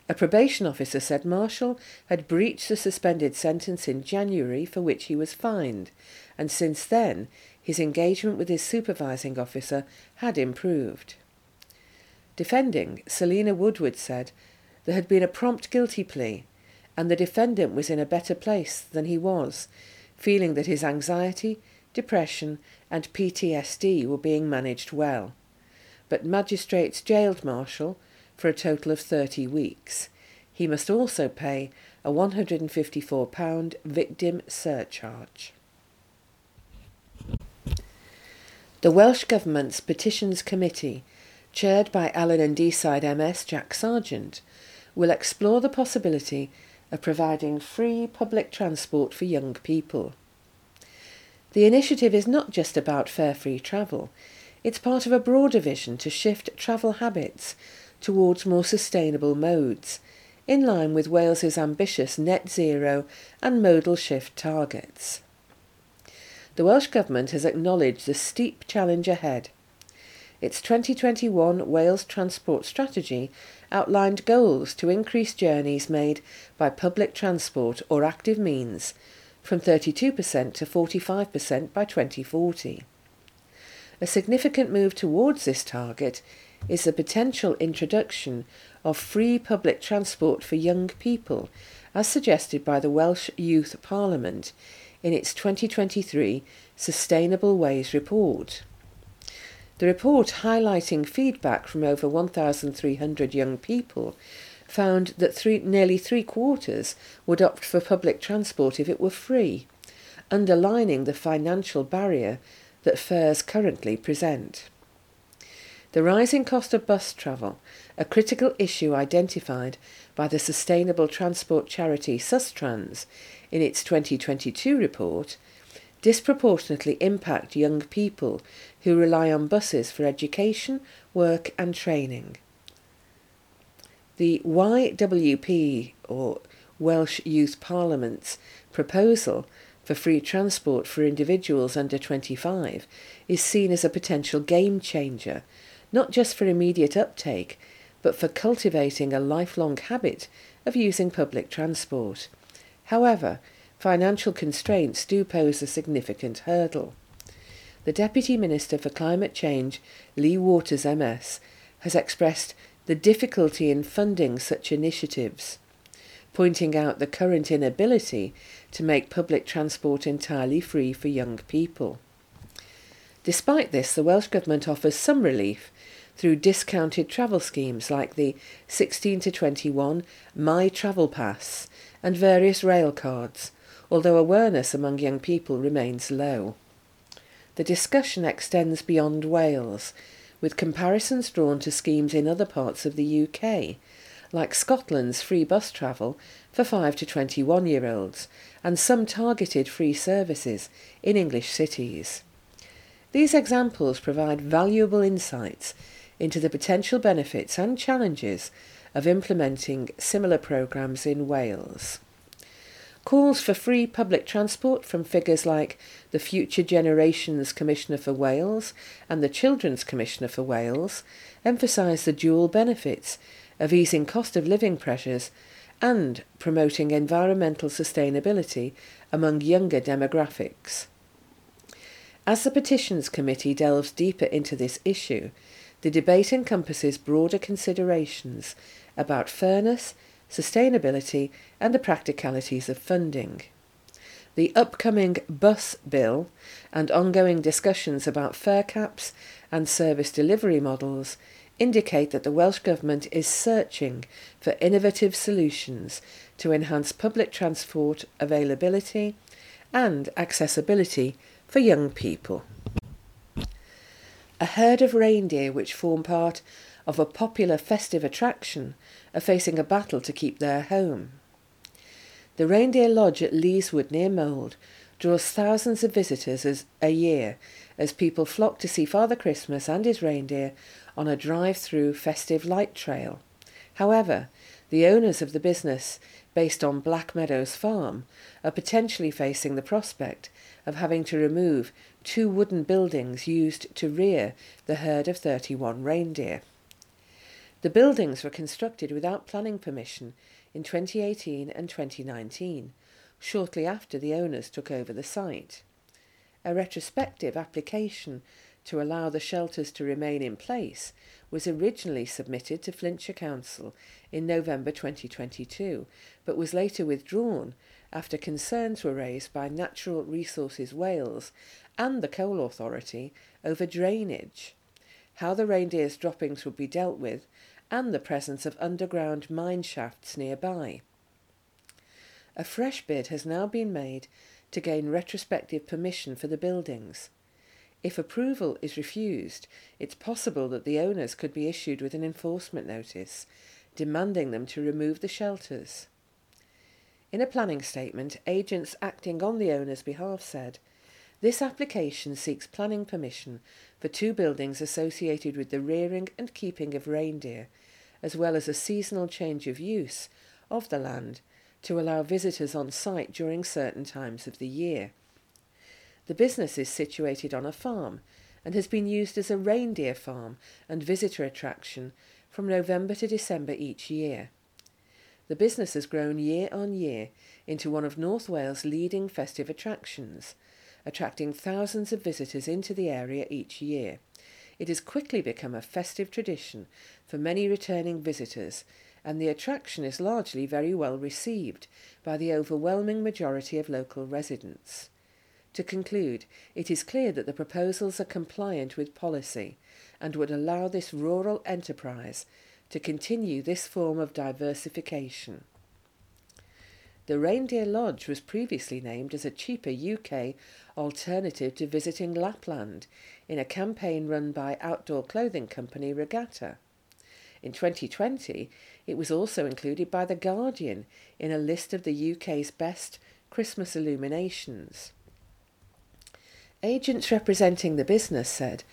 A probation officer said Marshall had breached the suspended sentence in January for which he was fined, and since then his engagement with his supervising officer had improved. Defending, Selina Woodward said there had been a prompt guilty plea, and the defendant was in a better place than he was, feeling that his anxiety, depression, and PTSD were being managed well. But magistrates jailed Marshall for a total of 30 weeks. He must also pay a £154 victim surcharge. The Welsh Government's Petitions Committee, chaired by Alyn and Deeside MS Jack Sargeant, will explore the possibility of providing free public transport for young people. The initiative is not just about fare free travel, it's part of a broader vision to shift travel habits towards more sustainable modes, in line with Wales's ambitious net zero and modal shift targets. The Welsh Government has acknowledged the steep challenge ahead. Its 2021 Wales Transport Strategy outlined goals to increase journeys made by public transport or active means from 32% to 45% by 2040. A significant move towards this target is the potential introduction of free public transport for young people, as suggested by the Welsh Youth Parliament in its 2023 Sustainable Ways report. The report, highlighting feedback from over 1,300 young people, found that three, nearly three quarters would opt for public transport if it were free, underlining the financial barrier that fares currently present. The rising cost of bus travel, a critical issue identified by the sustainable transport charity Sustrans, in its 2022 report disproportionately impact young people who rely on buses for education, work and training. The YWP, or Welsh Youth Parliament's, proposal for free transport for individuals under 25 is seen as a potential game changer, not just for immediate uptake, but for cultivating a lifelong habit of using public transport. However, financial constraints do pose a significant hurdle. The Deputy Minister for Climate Change, Lee Waters MS, has expressed the difficulty in funding such initiatives, pointing out the current inability to make public transport entirely free for young people. Despite this, the Welsh Government offers some relief through discounted travel schemes like the 16 to 21 My Travel Pass and various rail cards, although awareness among young people remains low. The discussion extends beyond Wales, with comparisons drawn to schemes in other parts of the UK, like Scotland's free bus travel for 5 to 21 year olds, and some targeted free services in English cities. These examples provide valuable insights into the potential benefits and challenges of implementing similar programmes in Wales. Calls for free public transport from figures like the Future Generations Commissioner for Wales and the Children's Commissioner for Wales emphasise the dual benefits of easing cost of living pressures and promoting environmental sustainability among younger demographics. As the Petitions Committee delves deeper into this issue, the debate encompasses broader considerations about fairness, sustainability, and the practicalities of funding. The upcoming bus bill and ongoing discussions about fare caps and service delivery models indicate that the Welsh Government is searching for innovative solutions to enhance public transport availability and accessibility for young people. A herd of reindeer which form part of a popular festive attraction are facing a battle to keep their home. The Reindeer Lodge at Leeswood near Mold draws thousands of visitors as, a year as people flock to see Father Christmas and his reindeer on a drive-through festive light trail. However, the owners of the business, based on Black Meadows Farm, are potentially facing the prospect of having to remove two wooden buildings used to rear the herd of 31 reindeer. The buildings were constructed without planning permission in 2018 and 2019, shortly after the owners took over the site. A retrospective application to allow the shelters to remain in place was originally submitted to Flintshire Council in November 2022, but was later withdrawn after concerns were raised by Natural Resources Wales and the Coal Authority over drainage. How the reindeer's droppings would be dealt with and the presence of underground mine shafts nearby. A fresh bid has now been made to gain retrospective permission for the buildings. If approval is refused, it's possible that the owners could be issued with an enforcement notice demanding them to remove the shelters. In a planning statement, agents acting on the owner's behalf said, This application seeks planning permission for two buildings associated with the rearing and keeping of reindeer, as well as a seasonal change of use of the land to allow visitors on site during certain times of the year. The business is situated on a farm and has been used as a reindeer farm and visitor attraction from November to December each year. The business has grown year on year into one of North Wales' leading festive attractions, attracting thousands of visitors into the area each year. It has quickly become a festive tradition for many returning visitors, and the attraction is largely very well received by the overwhelming majority of local residents. To conclude, it is clear that the proposals are compliant with policy and would allow this rural enterprise to continue this form of diversification. The Reindeer Lodge was previously named as a cheaper UK alternative to visiting Lapland in a campaign run by outdoor clothing company Regatta. In 2020, it was also included by The Guardian in a list of the UK's best Christmas illuminations. Agents representing the business said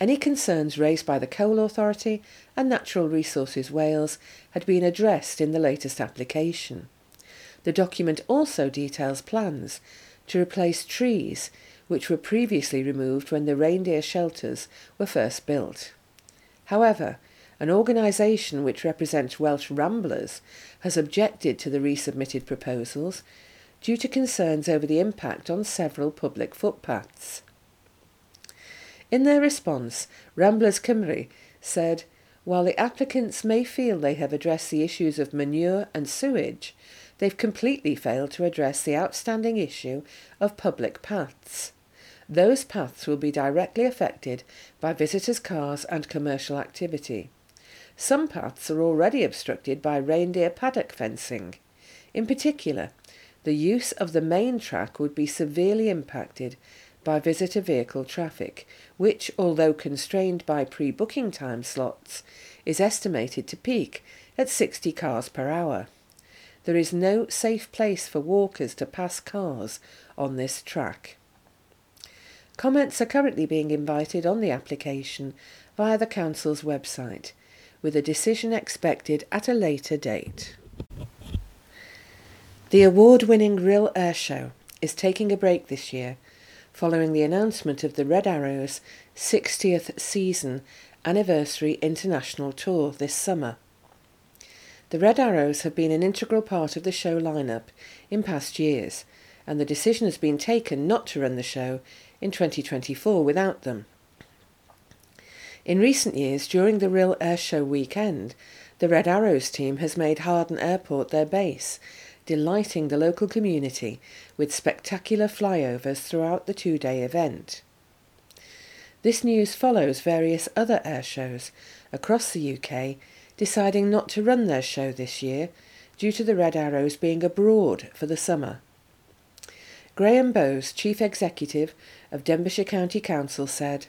any concerns raised by the Coal Authority and Natural Resources Wales had been addressed in the latest application. The document also details plans to replace trees which were previously removed when the reindeer shelters were first built. However, an organisation which represents Welsh Ramblers has objected to the resubmitted proposals due to concerns over the impact on several public footpaths. In their response, Ramblers Cymru said, while the applicants may feel they have addressed the issues of manure and sewage, they've completely failed to address the outstanding issue of public paths. Those paths will be directly affected by visitors' cars and commercial activity. Some paths are already obstructed by reindeer paddock fencing. In particular, the use of the main track would be severely impacted by visitor vehicle traffic, which, although constrained by pre booking time slots, is estimated to peak at 60 cars per hour. There is no safe place for walkers to pass cars on this track. Comments are currently being invited on the application via the Council's website, with a decision expected at a later date. The award winning Rhyl Air Show is taking a break this year following the announcement of the Red Arrows 60th season anniversary international tour this summer. The Red Arrows have been an integral part of the show lineup in past years, and the decision has been taken not to run the show in 2024 without them. In recent years, during the Rhyl Air Show weekend, the Red Arrows team has made Hawarden Airport their base delighting the local community with spectacular flyovers throughout the two day event. This news follows various other air shows across the UK deciding not to run their show this year due to the Red Arrows being abroad for the summer. Graham Boase, Chief Executive of Denbighshire County Council, said,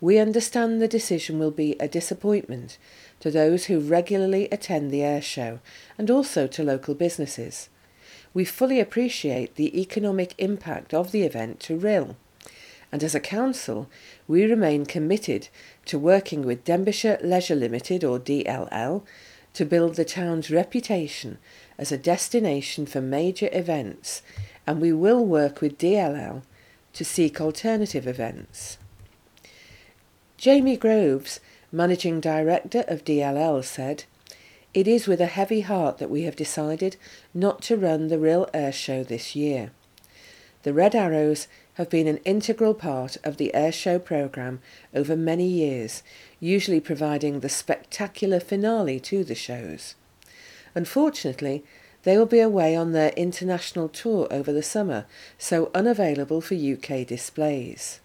We understand the decision will be a disappointment to those who regularly attend the air show and also to local businesses. We fully appreciate the economic impact of the event to Rhyl, and as a council, we remain committed to working with Denbighshire Leisure Limited or DLL to build the town's reputation as a destination for major events, and we will work with DLL to seek alternative events. Jamie Groves Managing Director of DLL said, It is with a heavy heart that we have decided not to run the Rhyl Air Show this year. The Red Arrows have been an integral part of the air show programme over many years, usually providing the spectacular finale to the shows. Unfortunately, they will be away on their international tour over the summer, so unavailable for UK displays.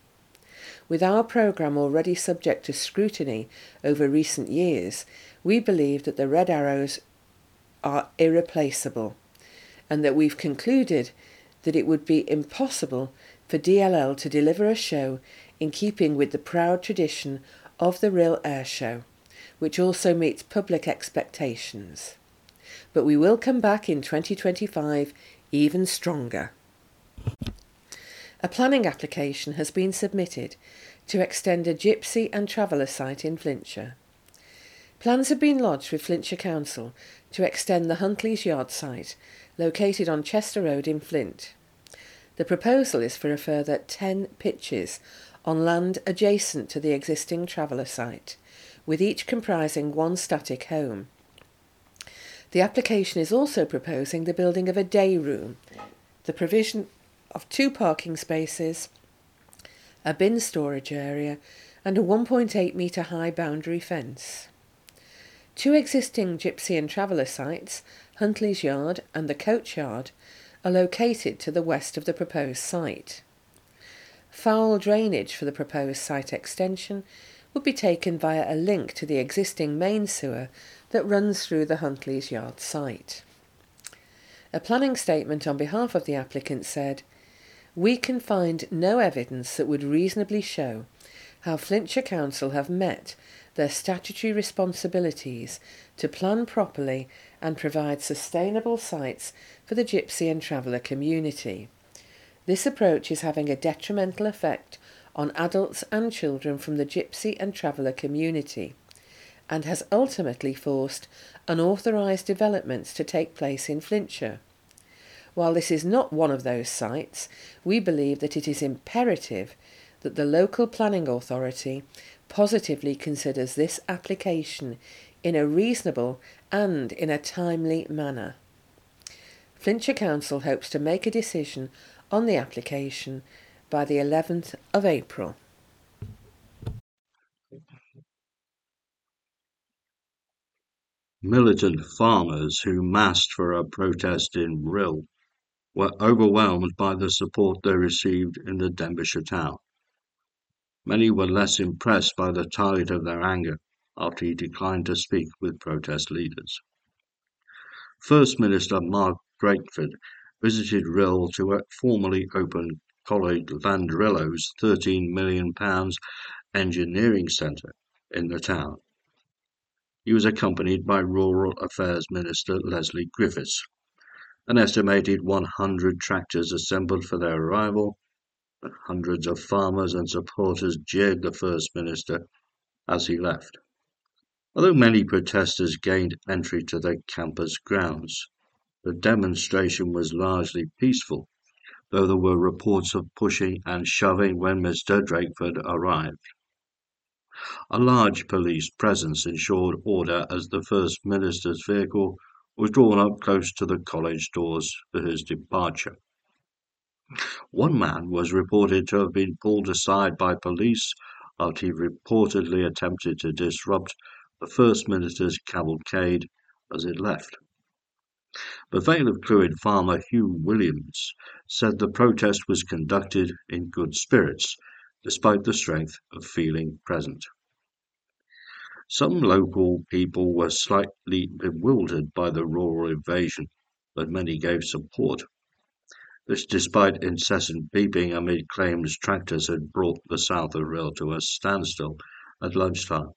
With our programme already subject to scrutiny over recent years, we believe that the Red Arrows are irreplaceable and that we've concluded that it would be impossible for DLL to deliver a show in keeping with the proud tradition of the Rhyl Air Show, which also meets public expectations. But we will come back in 2025 even stronger. A planning application has been submitted to extend a gypsy and traveller site in Flintshire. Plans have been lodged with Flintshire Council to extend the Huntleys Yard site, located on Chester Road in Flint. The proposal is for a further 10 pitches on land adjacent to the existing traveller site, with each comprising one static home. The application is also proposing the building of a day room, the provision of two parking spaces, a bin storage area, and a 1.8 metre high boundary fence. Two existing gypsy and traveller sites, Huntleys Yard and the Coach Yard, are located to the west of the proposed site. Foul drainage for the proposed site extension would be taken via a link to the existing main sewer that runs through the Huntleys Yard site. A planning statement on behalf of the applicant said, We can find no evidence that would reasonably show how Flintshire Council have met their statutory responsibilities to plan properly and provide sustainable sites for the gypsy and traveller community. This approach is having a detrimental effect on adults and children from the gypsy and traveller community and has ultimately forced unauthorised developments to take place in Flintshire. While this is not one of those sites, we believe that it is imperative that the local planning authority positively considers this application in a reasonable and in a timely manner. Flintshire Council hopes to make a decision on the application by the 11th of April. Militant farmers who massed for a protest in Rhyl were overwhelmed by the support they received in the Denbighshire town. Many were less impressed by the tide of their anger after he declined to speak with protest leaders. First Minister Mark Drakeford visited Rhyl to formally open College Llandrillo' £13 million engineering centre in the town. He was accompanied by Rural Affairs Minister Lesley Griffiths. An estimated 100 tractors assembled for their arrival. but Hundreds of farmers and supporters jeered the First Minister as he left. Although many protesters gained entry to the campus grounds, the demonstration was largely peaceful, though there were reports of pushing and shoving when Mr. Drakeford arrived. A large police presence ensured order as the First Minister's vehicle was drawn up close to the college doors for his departure. One man was reported to have been pulled aside by police after he reportedly attempted to disrupt the First Minister's cavalcade as it left. The Vale of Clwyd farmer Hugh Williams said the protest was conducted in good spirits despite the strength of feeling present. Some local people were slightly bewildered by the rural invasion, but many gave support. This despite incessant beeping amid claims tractors had brought the south of Rhyl to a standstill at lunchtime.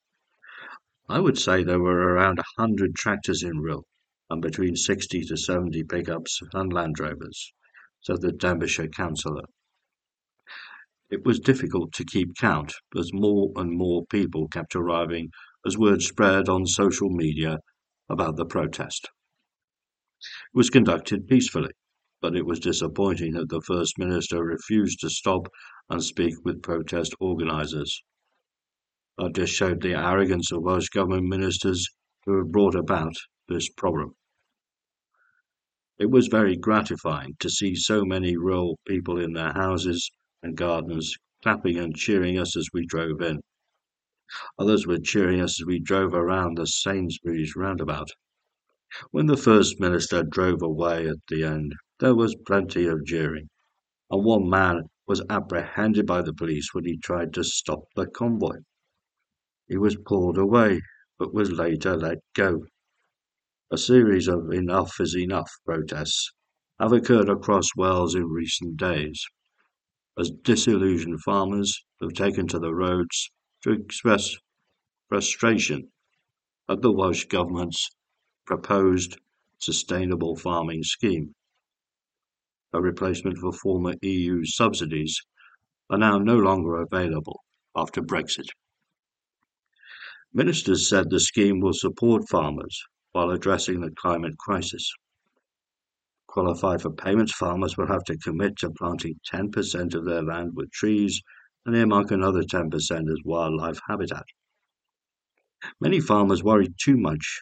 I would say there were around a hundred tractors in Rhyl and between sixty to seventy pickups and Land Rovers, said the Denbighshire councillor. It was difficult to keep count as more and more people kept arriving as word spread on social media about the protest. It was conducted peacefully, but it was disappointing that the First Minister refused to stop and speak with protest organisers. That just showed the arrogance of Welsh Government ministers who have brought about this problem. It was very gratifying to see so many rural people in their houses and gardens, clapping and cheering us as we drove in. Others were cheering us as we drove around the Sainsbury's roundabout. When the First Minister drove away at the end, there was plenty of jeering, and one man was apprehended by the police when he tried to stop the convoy. He was pulled away, but was later let go. A series of enough is enough protests have occurred across Wales in recent days. as disillusioned farmers have taken to the roads to express frustration at the Welsh Government's proposed sustainable farming scheme. A replacement for former EU subsidies are now no longer available after Brexit. Ministers said the scheme will support farmers while addressing the climate crisis. Qualify for payments farmers will have to commit to planting 10% of their land with trees and earmark another 10% as wildlife habitat. Many farmers worry too much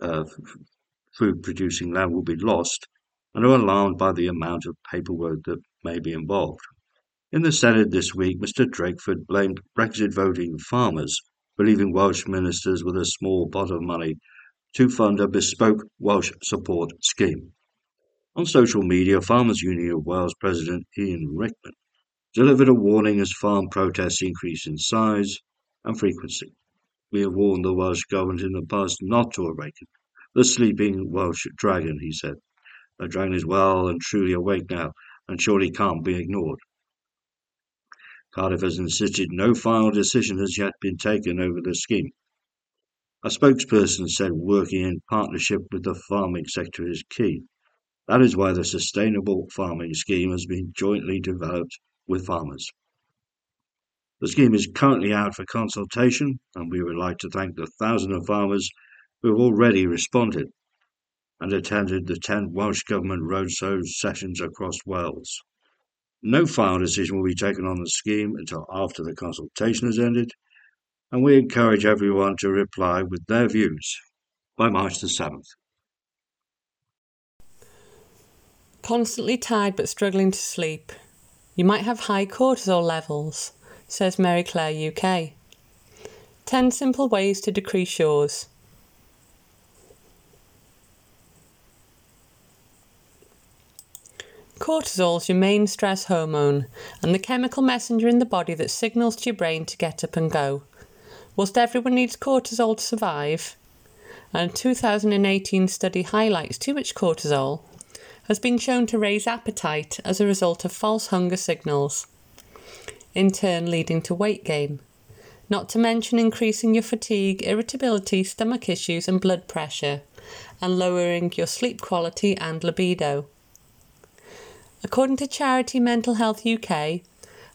uh, food producing land will be lost and are alarmed by the amount of paperwork that may be involved. In the Senedd this week, Mr. Drakeford blamed Brexit voting farmers leaving Welsh ministers with a small pot of money to fund a bespoke Welsh support scheme. On social media, Farmers Union of Wales President Ian Rickman delivered a warning as farm protests increase in size and frequency. We have warned the Welsh Government in the past not to awaken the sleeping Welsh dragon, he said. The dragon is well and truly awake now, and surely can't be ignored. Cardiff has insisted no final decision has yet been taken over the scheme. A spokesperson said working in partnership with the farming sector is key. That is why the Sustainable Farming Scheme has been jointly developed with farmers. The scheme is currently out for consultation, and we would like to thank the thousands of farmers who have already responded and attended the 10 Welsh Government roadshow sessions across Wales. No final decision will be taken on the scheme until after the consultation has ended, and we encourage everyone to reply with their views by March the 7th. Constantly tired but struggling to sleep. You might have high cortisol levels says Marie Claire UK. 10 simple ways to decrease yours. Cortisol is your main stress hormone and the chemical messenger in the body that signals to your brain to get up and go. Whilst everyone needs cortisol to survive, a 2018 study highlights too much cortisol has been shown to raise appetite as a result of false hunger signals in turn leading to weight gain. Not to mention increasing your fatigue, irritability, stomach issues, and blood pressure, and lowering your sleep quality and libido. According to Charity Mental Health UK,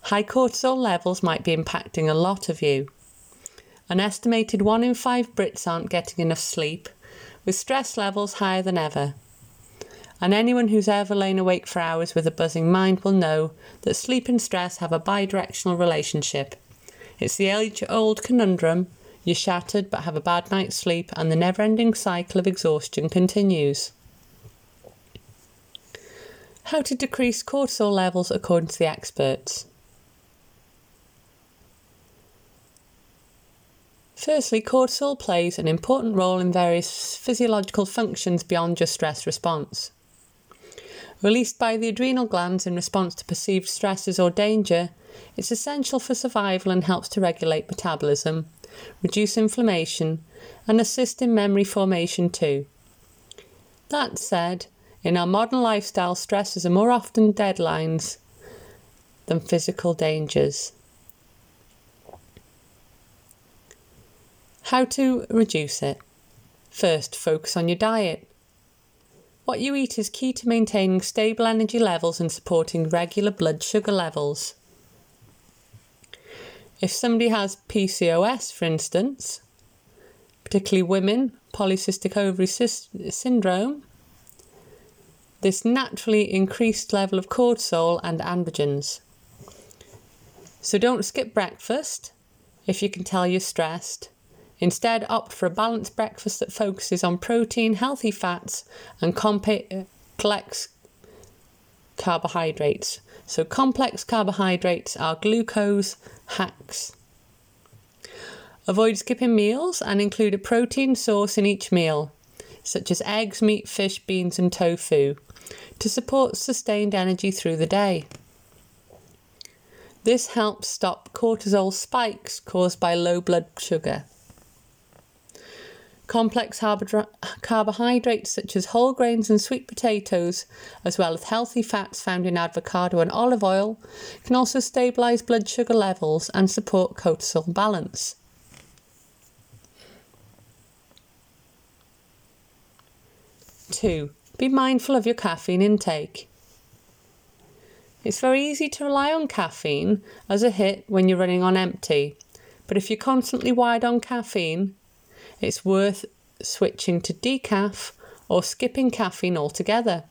high cortisol levels might be impacting a lot of you. An estimated 1 in 5 Brits aren't getting enough sleep, with stress levels higher than ever and anyone who's ever lain awake for hours with a buzzing mind will know that sleep and stress have a bidirectional relationship. It's the age old conundrum you're shattered but have a bad night's sleep, and the never ending cycle of exhaustion continues. How to decrease cortisol levels according to the experts. Firstly, cortisol plays an important role in various physiological functions beyond just stress response. Released by the adrenal glands in response to perceived stresses or danger, it's essential for survival and helps to regulate metabolism, reduce inflammation, and assist in memory formation too. That said, in our modern lifestyle, stresses are more often deadlines than physical dangers. How to reduce it? First, focus on your diet. What you eat is key to maintaining stable energy levels and supporting regular blood sugar levels. If somebody has PCOS, for instance, particularly women, polycystic ovary syndrome, this naturally increased level of cortisol and androgens. So don't skip breakfast if you can tell you're stressed Instead, opt for a balanced breakfast that focuses on protein, healthy fats, and complex carbohydrates. So, complex carbohydrates are glucose hacks. Avoid skipping meals and include a protein source in each meal, such as eggs, meat, fish, beans, and tofu, to support sustained energy through the day. This helps stop cortisol spikes caused by low blood sugar. Complex carbohydrates such as whole grains and sweet potatoes, as well as healthy fats found in avocado and olive oil, can also stabilize blood sugar levels and support cortisol balance. Two, be mindful of your caffeine intake. It's very easy to rely on caffeine as a hit when you're running on empty, but if you're constantly wired on caffeine, it's worth switching to decaf or skipping caffeine altogether.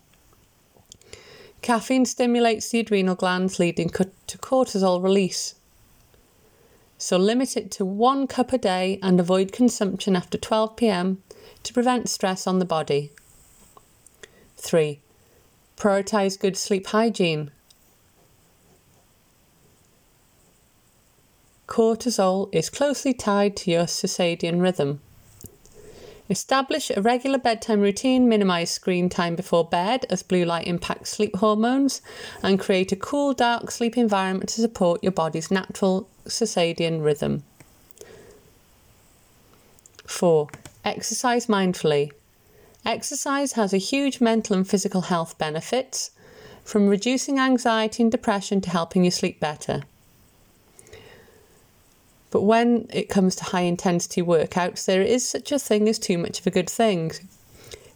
Caffeine stimulates the adrenal glands, leading to cortisol release. So limit it to one cup a day and avoid consumption after 12 pm to prevent stress on the body. 3. Prioritize good sleep hygiene. Cortisol is closely tied to your circadian rhythm. Establish a regular bedtime routine, minimize screen time before bed as blue light impacts sleep hormones, and create a cool, dark sleep environment to support your body's natural circadian rhythm. 4. Exercise mindfully. Exercise has a huge mental and physical health benefits, from reducing anxiety and depression to helping you sleep better. But when it comes to high intensity workouts, there is such a thing as too much of a good thing.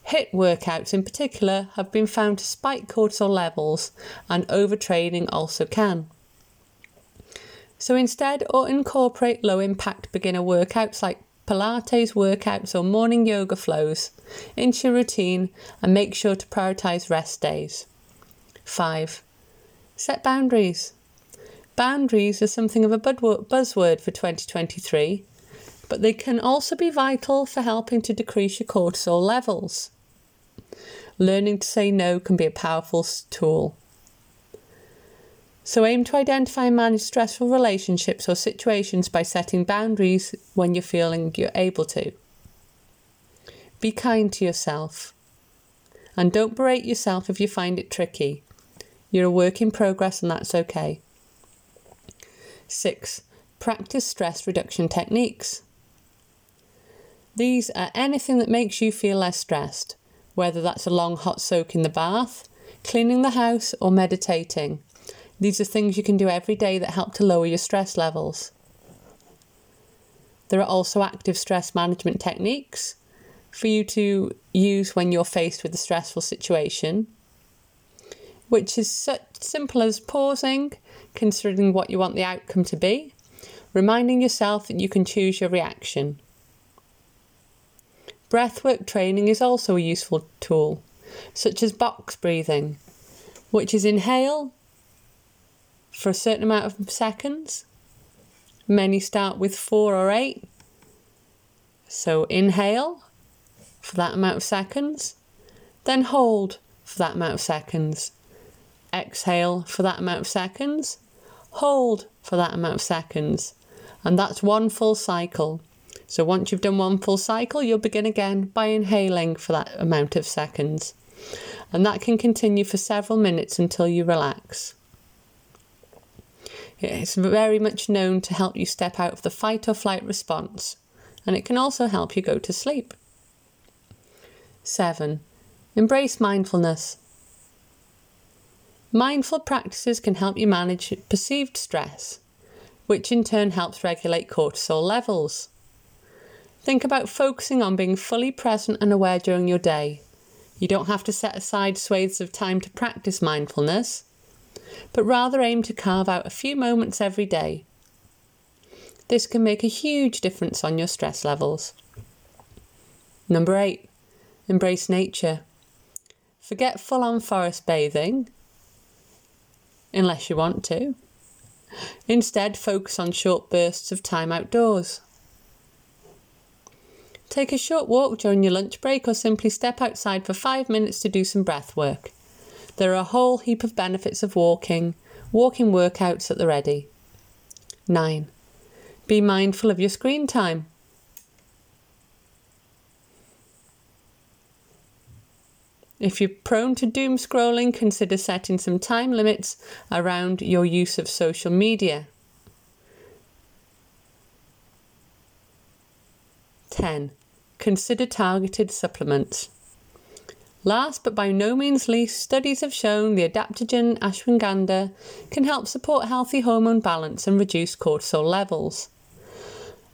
HIIT workouts in particular have been found to spike cortisol levels, and overtraining also can. So instead, or incorporate low impact beginner workouts like Pilates workouts or morning yoga flows into your routine and make sure to prioritize rest days. 5. Set boundaries. Boundaries are something of a buzzword for 2023, but they can also be vital for helping to decrease your cortisol levels. Learning to say no can be a powerful tool. So aim to identify and manage stressful relationships or situations by setting boundaries when you're feeling you're able to. Be kind to yourself. And don't berate yourself if you find it tricky. You're a work in progress and that's okay. 6. Practice stress reduction techniques. These are anything that makes you feel less stressed, whether that's a long hot soak in the bath, cleaning the house, or meditating. These are things you can do every day that help to lower your stress levels. There are also active stress management techniques for you to use when you're faced with a stressful situation, which is such simple as pausing, considering what you want the outcome to be, reminding yourself that you can choose your reaction. Breathwork training is also a useful tool, such as box breathing, which is inhale for a certain amount of seconds. Many start with four or eight. So inhale for that amount of seconds, then hold for that amount of seconds, exhale for that amount of seconds, hold for that amount of seconds, and that's one full cycle. So once you've done one full cycle, you'll begin again by inhaling for that amount of seconds. And that can continue for several minutes until you relax. It's very much known to help you step out of the fight or flight response, and it can also help you go to sleep. 7. Embrace mindfulness. Mindful practices can help you manage perceived stress, which in turn helps regulate cortisol levels. Think about focusing on being fully present and aware during your day. You don't have to set aside swathes of time to practice mindfulness, but rather aim to carve out a few moments every day. This can make a huge difference on your stress levels. Number 8. Embrace nature. Forget full on forest bathing unless you want to. Instead, focus on short bursts of time outdoors. Take a short walk during your lunch break or simply step outside for five minutes to do some breath work. There are a whole heap of benefits of walking, walking workouts at the ready. 9. Be mindful of your screen time. If you're prone to doom scrolling, consider setting some time limits around your use of social media. 10. consider targeted supplements. Last but by no means least, studies have shown the adaptogen ashwagandha can help support healthy hormone balance and reduce cortisol levels.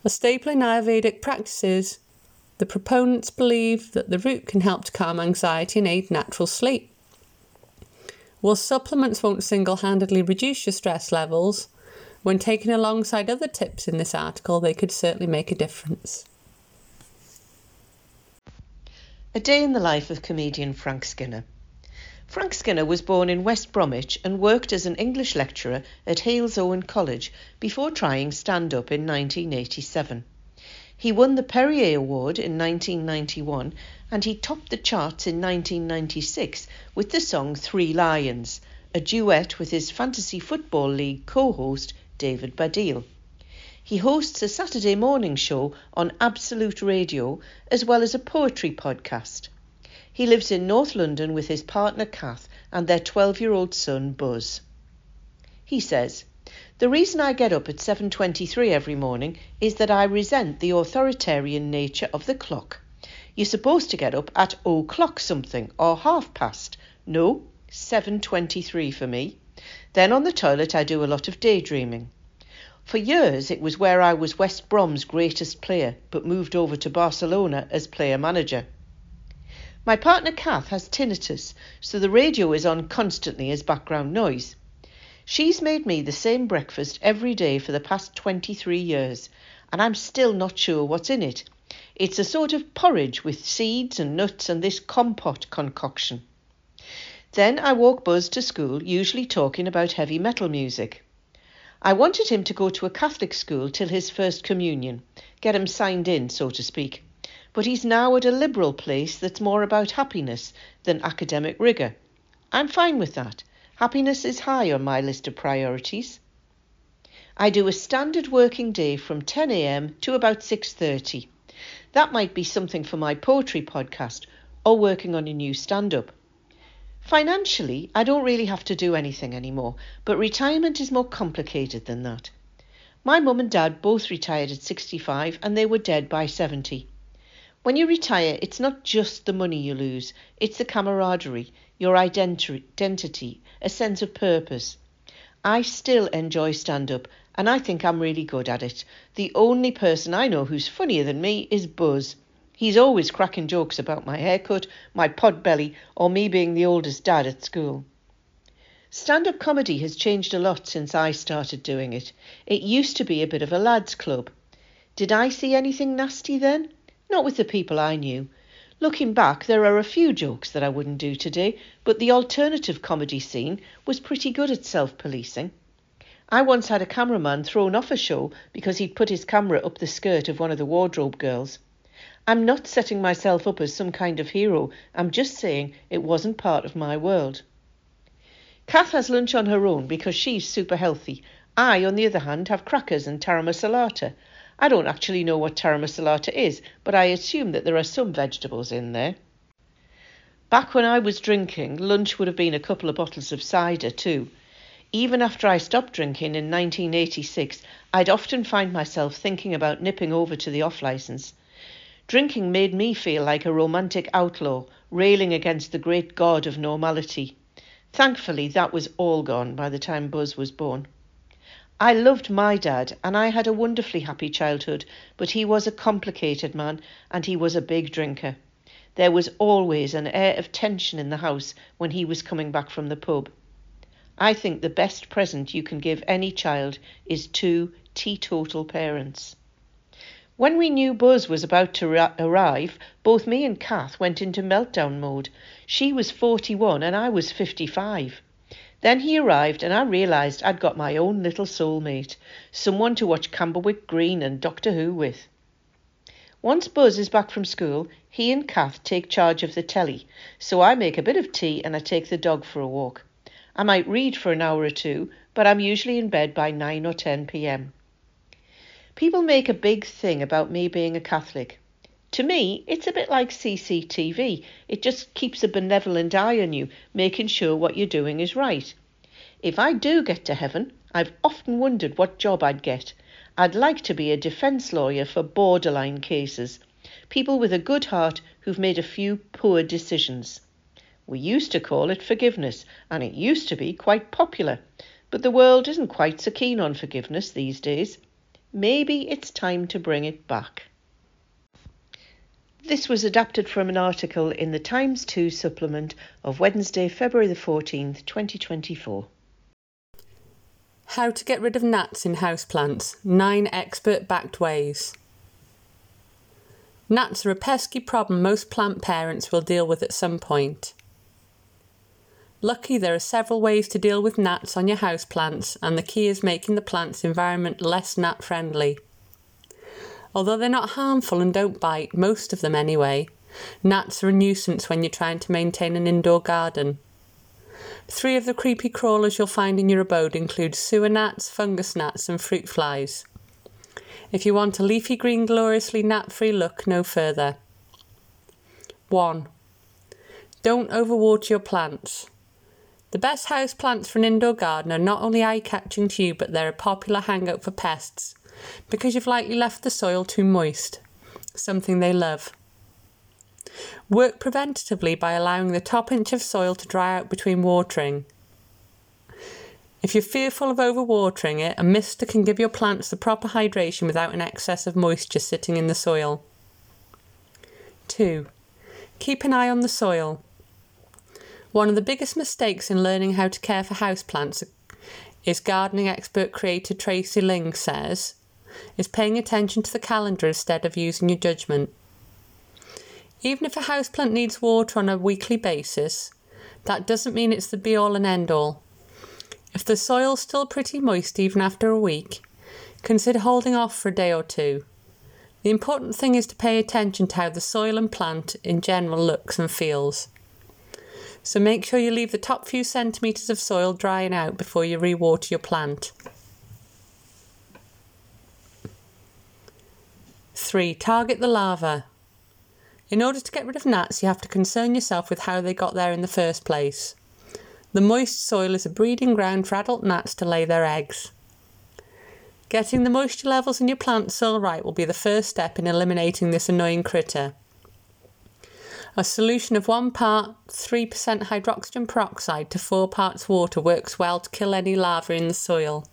A staple in Ayurvedic practices, the proponents believe that the root can help to calm anxiety and aid natural sleep. While supplements won't single handedly reduce your stress levels, when taken alongside other tips in this article, they could certainly make a difference. A day in the life of comedian Frank Skinner. Frank Skinner was born in West Bromwich and worked as an English lecturer at Halesowen College before trying stand up in 1987. He won the Perrier Award in 1991 and he topped the charts in 1996 with the song Three Lions, a duet with his Fantasy Football League co host David Baddiel. He hosts a Saturday morning show on Absolute Radio as well as a poetry podcast. He lives in North London with his partner Kath and their 12 year old son Buzz. He says, the reason I get up at 7:23 every morning is that I resent the authoritarian nature of the clock. You're supposed to get up at o'clock something or half past. No, 7:23 for me. Then on the toilet I do a lot of daydreaming. For years it was where I was West Brom's greatest player, but moved over to Barcelona as player manager. My partner Kath has tinnitus, so the radio is on constantly as background noise. She's made me the same breakfast every day for the past 23 years, and I'm still not sure what's in it. It's a sort of porridge with seeds and nuts and this compote concoction. Then I walk Buzz to school, usually talking about heavy metal music. I wanted him to go to a Catholic school till his first communion, get him signed in, so to speak. But he's now at a liberal place that's more about happiness than academic rigour. I'm fine with that. Happiness is high on my list of priorities. I do a standard working day from 10am to about 6:30. That might be something for my poetry podcast or working on a new stand-up. Financially, I don't really have to do anything anymore, but retirement is more complicated than that. My mum and dad both retired at 65 and they were dead by 70. When you retire, it's not just the money you lose, it's the camaraderie, your identity, a sense of purpose. I still enjoy stand up and I think I'm really good at it. The only person I know who's funnier than me is Buzz. He's always cracking jokes about my haircut, my pot belly, or me being the oldest dad at school. Stand up comedy has changed a lot since I started doing it. It used to be a bit of a lads' club. Did I see anything nasty then? Not with the people I knew. Looking back, there are a few jokes that I wouldn't do today, but the alternative comedy scene was pretty good at self policing. I once had a cameraman thrown off a show because he'd put his camera up the skirt of one of the wardrobe girls. I'm not setting myself up as some kind of hero. I'm just saying it wasn't part of my world. Kath has lunch on her own because she's super healthy. I, on the other hand, have crackers and taramasalata. I don't actually know what taramasalata is, but I assume that there are some vegetables in there. Back when I was drinking, lunch would have been a couple of bottles of cider too. Even after I stopped drinking in 1986, I'd often find myself thinking about nipping over to the off licence. Drinking made me feel like a romantic outlaw, railing against the great god of normality. Thankfully, that was all gone by the time Buzz was born. I loved my dad and I had a wonderfully happy childhood, but he was a complicated man and he was a big drinker. There was always an air of tension in the house when he was coming back from the pub. I think the best present you can give any child is two teetotal parents. When we knew Buzz was about to ra- arrive, both me and Kath went into meltdown mode. She was 41 and I was 55. Then he arrived and I realised I'd got my own little soulmate, someone to watch Camberwick Green and Doctor Who with. Once Buzz is back from school, he and Kath take charge of the telly, so I make a bit of tea and I take the dog for a walk. I might read for an hour or two, but I'm usually in bed by 9 or 10 pm. People make a big thing about me being a Catholic. To me, it's a bit like CCTV. It just keeps a benevolent eye on you, making sure what you're doing is right. If I do get to heaven, I've often wondered what job I'd get. I'd like to be a defence lawyer for borderline cases. people with a good heart who've made a few poor decisions. We used to call it forgiveness, and it used to be quite popular. But the world isn't quite so keen on forgiveness these days. Maybe it's time to bring it back. This was adapted from an article in the Times 2 supplement of Wednesday, February the 14th, 2024. How to get rid of gnats in houseplants. Nine expert backed ways. Gnats are a pesky problem most plant parents will deal with at some point. Lucky there are several ways to deal with gnats on your houseplants, and the key is making the plant's environment less gnat friendly. Although they're not harmful and don't bite, most of them anyway, gnats are a nuisance when you're trying to maintain an indoor garden. Three of the creepy crawlers you'll find in your abode include sewer gnats, fungus gnats, and fruit flies. If you want a leafy green, gloriously gnat free look, no further. 1. Don't overwater your plants. The best house plants for an indoor garden are not only eye catching to you, but they're a popular hangout for pests because you've likely left the soil too moist, something they love. Work preventatively by allowing the top inch of soil to dry out between watering. If you're fearful of overwatering it, a mister can give your plants the proper hydration without an excess of moisture sitting in the soil. 2. Keep an eye on the soil. One of the biggest mistakes in learning how to care for houseplants is gardening expert creator Tracy Ling says is paying attention to the calendar instead of using your judgment. Even if a houseplant needs water on a weekly basis, that doesn't mean it's the be all and end all. If the soil's still pretty moist even after a week, consider holding off for a day or two. The important thing is to pay attention to how the soil and plant in general looks and feels so make sure you leave the top few centimetres of soil drying out before you rewater your plant. 3. Target the larva. In order to get rid of gnats, you have to concern yourself with how they got there in the first place. The moist soil is a breeding ground for adult gnats to lay their eggs. Getting the moisture levels in your plant soil right will be the first step in eliminating this annoying critter. A solution of 1 part 3% hydrogen peroxide to 4 parts water works well to kill any larvae in the soil.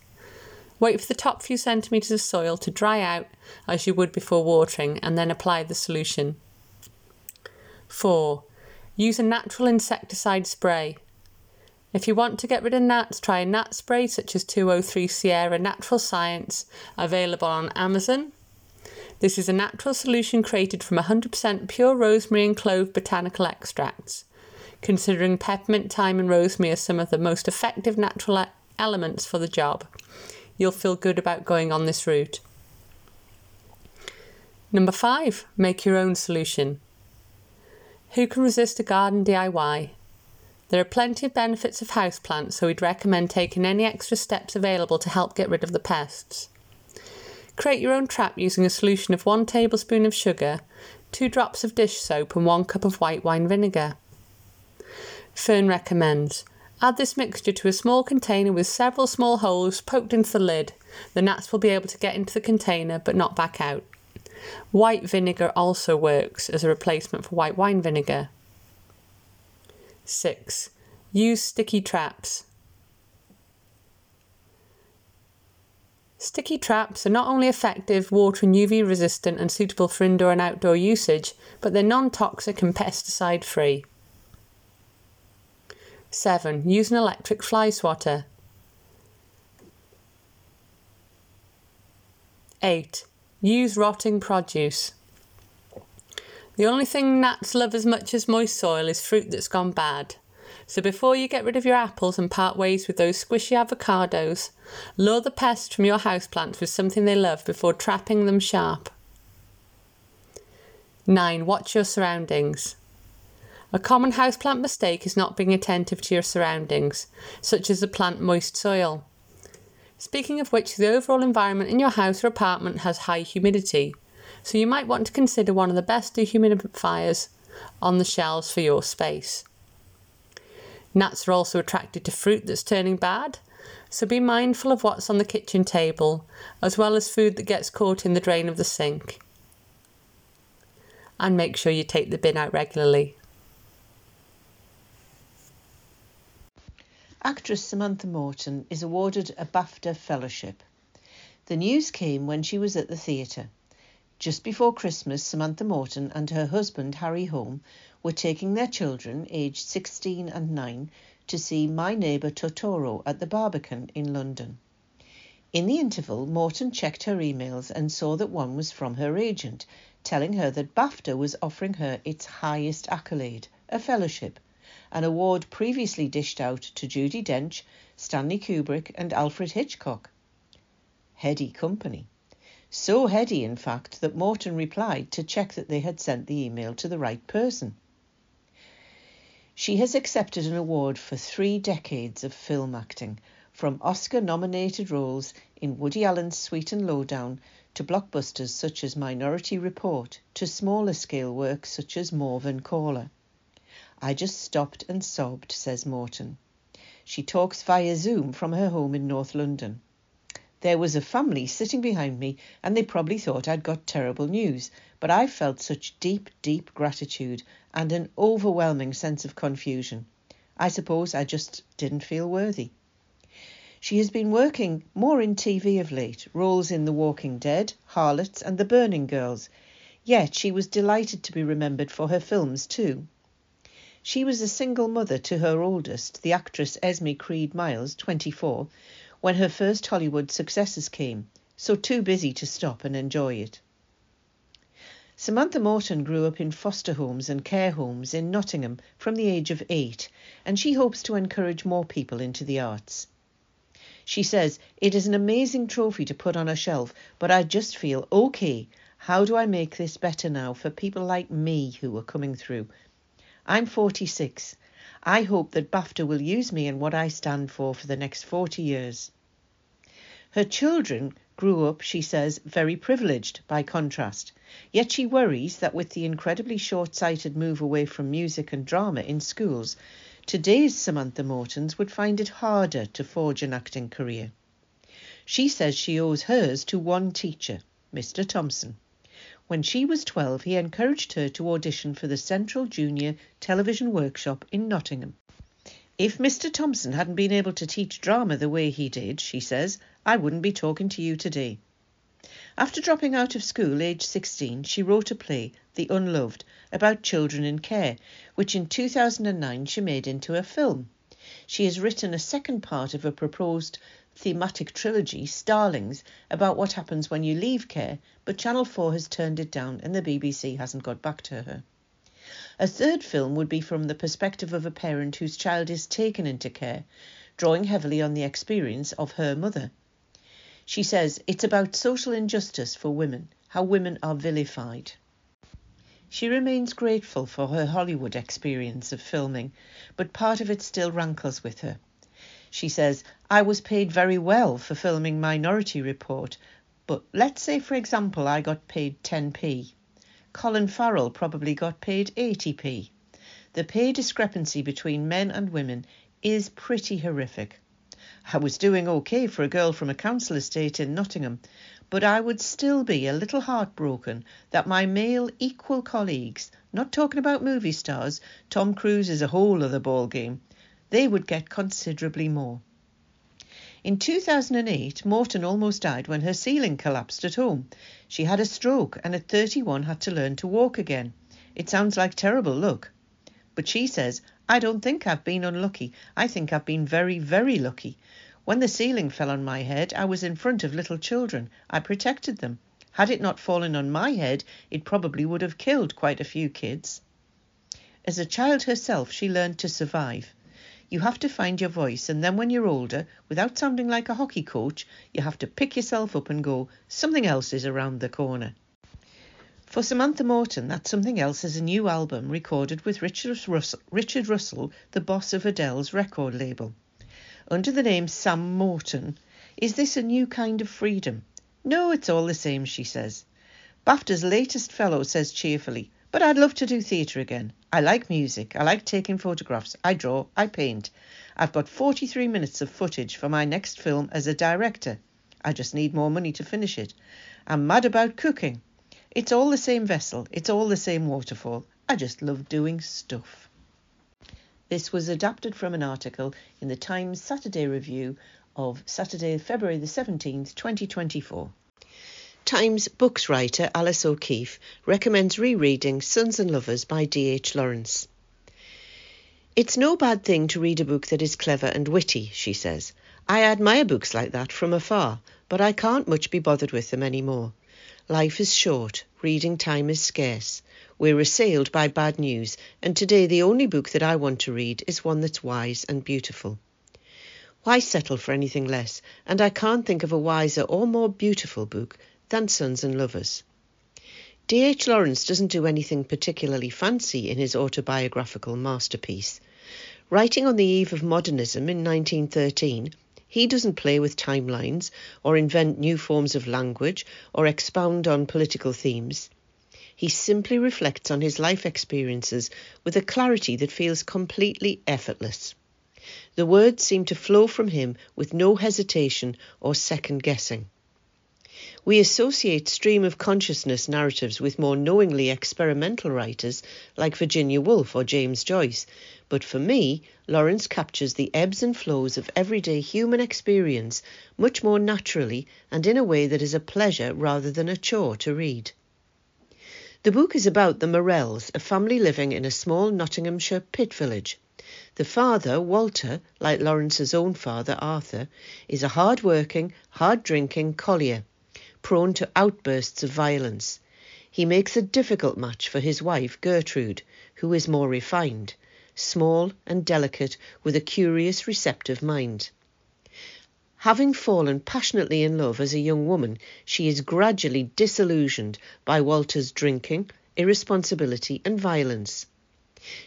Wait for the top few centimetres of soil to dry out as you would before watering and then apply the solution. 4. Use a natural insecticide spray. If you want to get rid of gnats, try a gnat spray such as 203 Sierra Natural Science, available on Amazon, this is a natural solution created from 100% pure rosemary and clove botanical extracts. Considering peppermint, thyme, and rosemary are some of the most effective natural elements for the job, you'll feel good about going on this route. Number five, make your own solution. Who can resist a garden DIY? There are plenty of benefits of houseplants, so we'd recommend taking any extra steps available to help get rid of the pests. Create your own trap using a solution of 1 tablespoon of sugar, 2 drops of dish soap, and 1 cup of white wine vinegar. Fern recommends add this mixture to a small container with several small holes poked into the lid. The gnats will be able to get into the container but not back out. White vinegar also works as a replacement for white wine vinegar. 6. Use sticky traps. Sticky traps are not only effective, water and UV resistant, and suitable for indoor and outdoor usage, but they're non toxic and pesticide free. 7. Use an electric fly swatter. 8. Use rotting produce. The only thing gnats love as much as moist soil is fruit that's gone bad. So before you get rid of your apples and part ways with those squishy avocados, lure the pests from your houseplants with something they love before trapping them sharp. 9. Watch your surroundings. A common houseplant mistake is not being attentive to your surroundings, such as the plant moist soil. Speaking of which, the overall environment in your house or apartment has high humidity, so you might want to consider one of the best dehumidifiers on the shelves for your space. Gnats are also attracted to fruit that's turning bad, so be mindful of what's on the kitchen table, as well as food that gets caught in the drain of the sink. and make sure you take the bin out regularly. Actress Samantha Morton is awarded a BAFTA Fellowship. The news came when she was at the theatre. Just before Christmas, Samantha Morton and her husband Harry Holm were taking their children, aged 16 and 9, to see My Neighbour Totoro at the Barbican in London. In the interval, Morton checked her emails and saw that one was from her agent, telling her that BAFTA was offering her its highest accolade, a fellowship, an award previously dished out to Judi Dench, Stanley Kubrick, and Alfred Hitchcock. Heady company. So heady, in fact, that Morton replied to check that they had sent the email to the right person. She has accepted an award for three decades of film acting, from Oscar nominated roles in Woody Allen's Sweet and Lowdown to blockbusters such as Minority Report to smaller scale work such as Morvern Callar. I just stopped and sobbed, says Morton. She talks via Zoom from her home in North London. There was a family sitting behind me, and they probably thought I'd got terrible news, but I felt such deep, deep gratitude and an overwhelming sense of confusion. I suppose I just didn't feel worthy. She has been working more in TV of late, roles in The Walking Dead, Harlots, and The Burning Girls, yet she was delighted to be remembered for her films too. She was a single mother to her oldest, the actress Esme Creed Miles, 24, when her first Hollywood successes came, so too busy to stop and enjoy it. Samantha Morton grew up in foster homes and care homes in Nottingham from the age of eight, and she hopes to encourage more people into the arts. She says, It is an amazing trophy to put on a shelf, but I just feel okay. How do I make this better now for people like me who are coming through? I'm 46. I hope that BAFTA will use me and what I stand for for the next 40 years. Her children grew up, she says, very privileged by contrast, yet she worries that with the incredibly short sighted move away from music and drama in schools, today's Samantha Mortons would find it harder to forge an acting career. She says she owes hers to one teacher, Mr. Thompson. When she was 12, he encouraged her to audition for the Central Junior Television Workshop in Nottingham. If Mr. Thompson hadn't been able to teach drama the way he did, she says, I wouldn't be talking to you today. After dropping out of school aged 16, she wrote a play, The Unloved, about children in care, which in 2009 she made into a film. She has written a second part of a proposed thematic trilogy, Starlings, about what happens when you leave care, but Channel 4 has turned it down and the BBC hasn't got back to her. A third film would be from the perspective of a parent whose child is taken into care, drawing heavily on the experience of her mother. She says it's about social injustice for women, how women are vilified. She remains grateful for her Hollywood experience of filming, but part of it still rankles with her. She says, I was paid very well for filming Minority Report, but let's say, for example, I got paid 10p. Colin Farrell probably got paid 80p. The pay discrepancy between men and women is pretty horrific. I was doing okay for a girl from a council estate in Nottingham, but I would still be a little heartbroken that my male equal colleagues, not talking about movie stars, Tom Cruise is a whole other ball game, they would get considerably more. In 2008, Morton almost died when her ceiling collapsed at home. She had a stroke and at 31 had to learn to walk again. It sounds like terrible luck. But she says, I don't think I've been unlucky. I think I've been very, very lucky. When the ceiling fell on my head, I was in front of little children. I protected them. Had it not fallen on my head, it probably would have killed quite a few kids. As a child herself, she learned to survive. You have to find your voice, and then when you're older, without sounding like a hockey coach, you have to pick yourself up and go, something else is around the corner. For Samantha Morton, that something else is a new album recorded with Richard Russell, Richard Russell, the boss of Adele's record label. Under the name Sam Morton, is this a new kind of freedom? No, it's all the same, she says. BAFTA's latest fellow says cheerfully, but I'd love to do theatre again. I like music, I like taking photographs, I draw, I paint. I've got 43 minutes of footage for my next film as a director. I just need more money to finish it. I'm mad about cooking. It's all the same vessel, it's all the same waterfall. I just love doing stuff. This was adapted from an article in the Times Saturday Review of Saturday, February the 17th, 2024. Times books writer Alice O'Keefe recommends rereading Sons and Lovers by D.H. Lawrence. It's no bad thing to read a book that is clever and witty, she says. I admire books like that from afar, but I can't much be bothered with them any more. Life is short, reading time is scarce. We're assailed by bad news, and today the only book that I want to read is one that's wise and beautiful. Why settle for anything less? And I can't think of a wiser or more beautiful book than Sons and Lovers. D.H. Lawrence doesn't do anything particularly fancy in his autobiographical masterpiece. Writing on the eve of modernism in 1913, he doesn't play with timelines or invent new forms of language or expound on political themes. He simply reflects on his life experiences with a clarity that feels completely effortless. The words seem to flow from him with no hesitation or second guessing. We associate stream of consciousness narratives with more knowingly experimental writers like Virginia Woolf or James Joyce, but for me, Lawrence captures the ebbs and flows of everyday human experience much more naturally and in a way that is a pleasure rather than a chore to read. The book is about the Morels, a family living in a small Nottinghamshire pit village. The father, Walter, like Lawrence's own father, Arthur, is a hard working, hard drinking collier prone to outbursts of violence. He makes a difficult match for his wife, Gertrude, who is more refined, small and delicate, with a curious, receptive mind. Having fallen passionately in love as a young woman, she is gradually disillusioned by Walter's drinking, irresponsibility, and violence.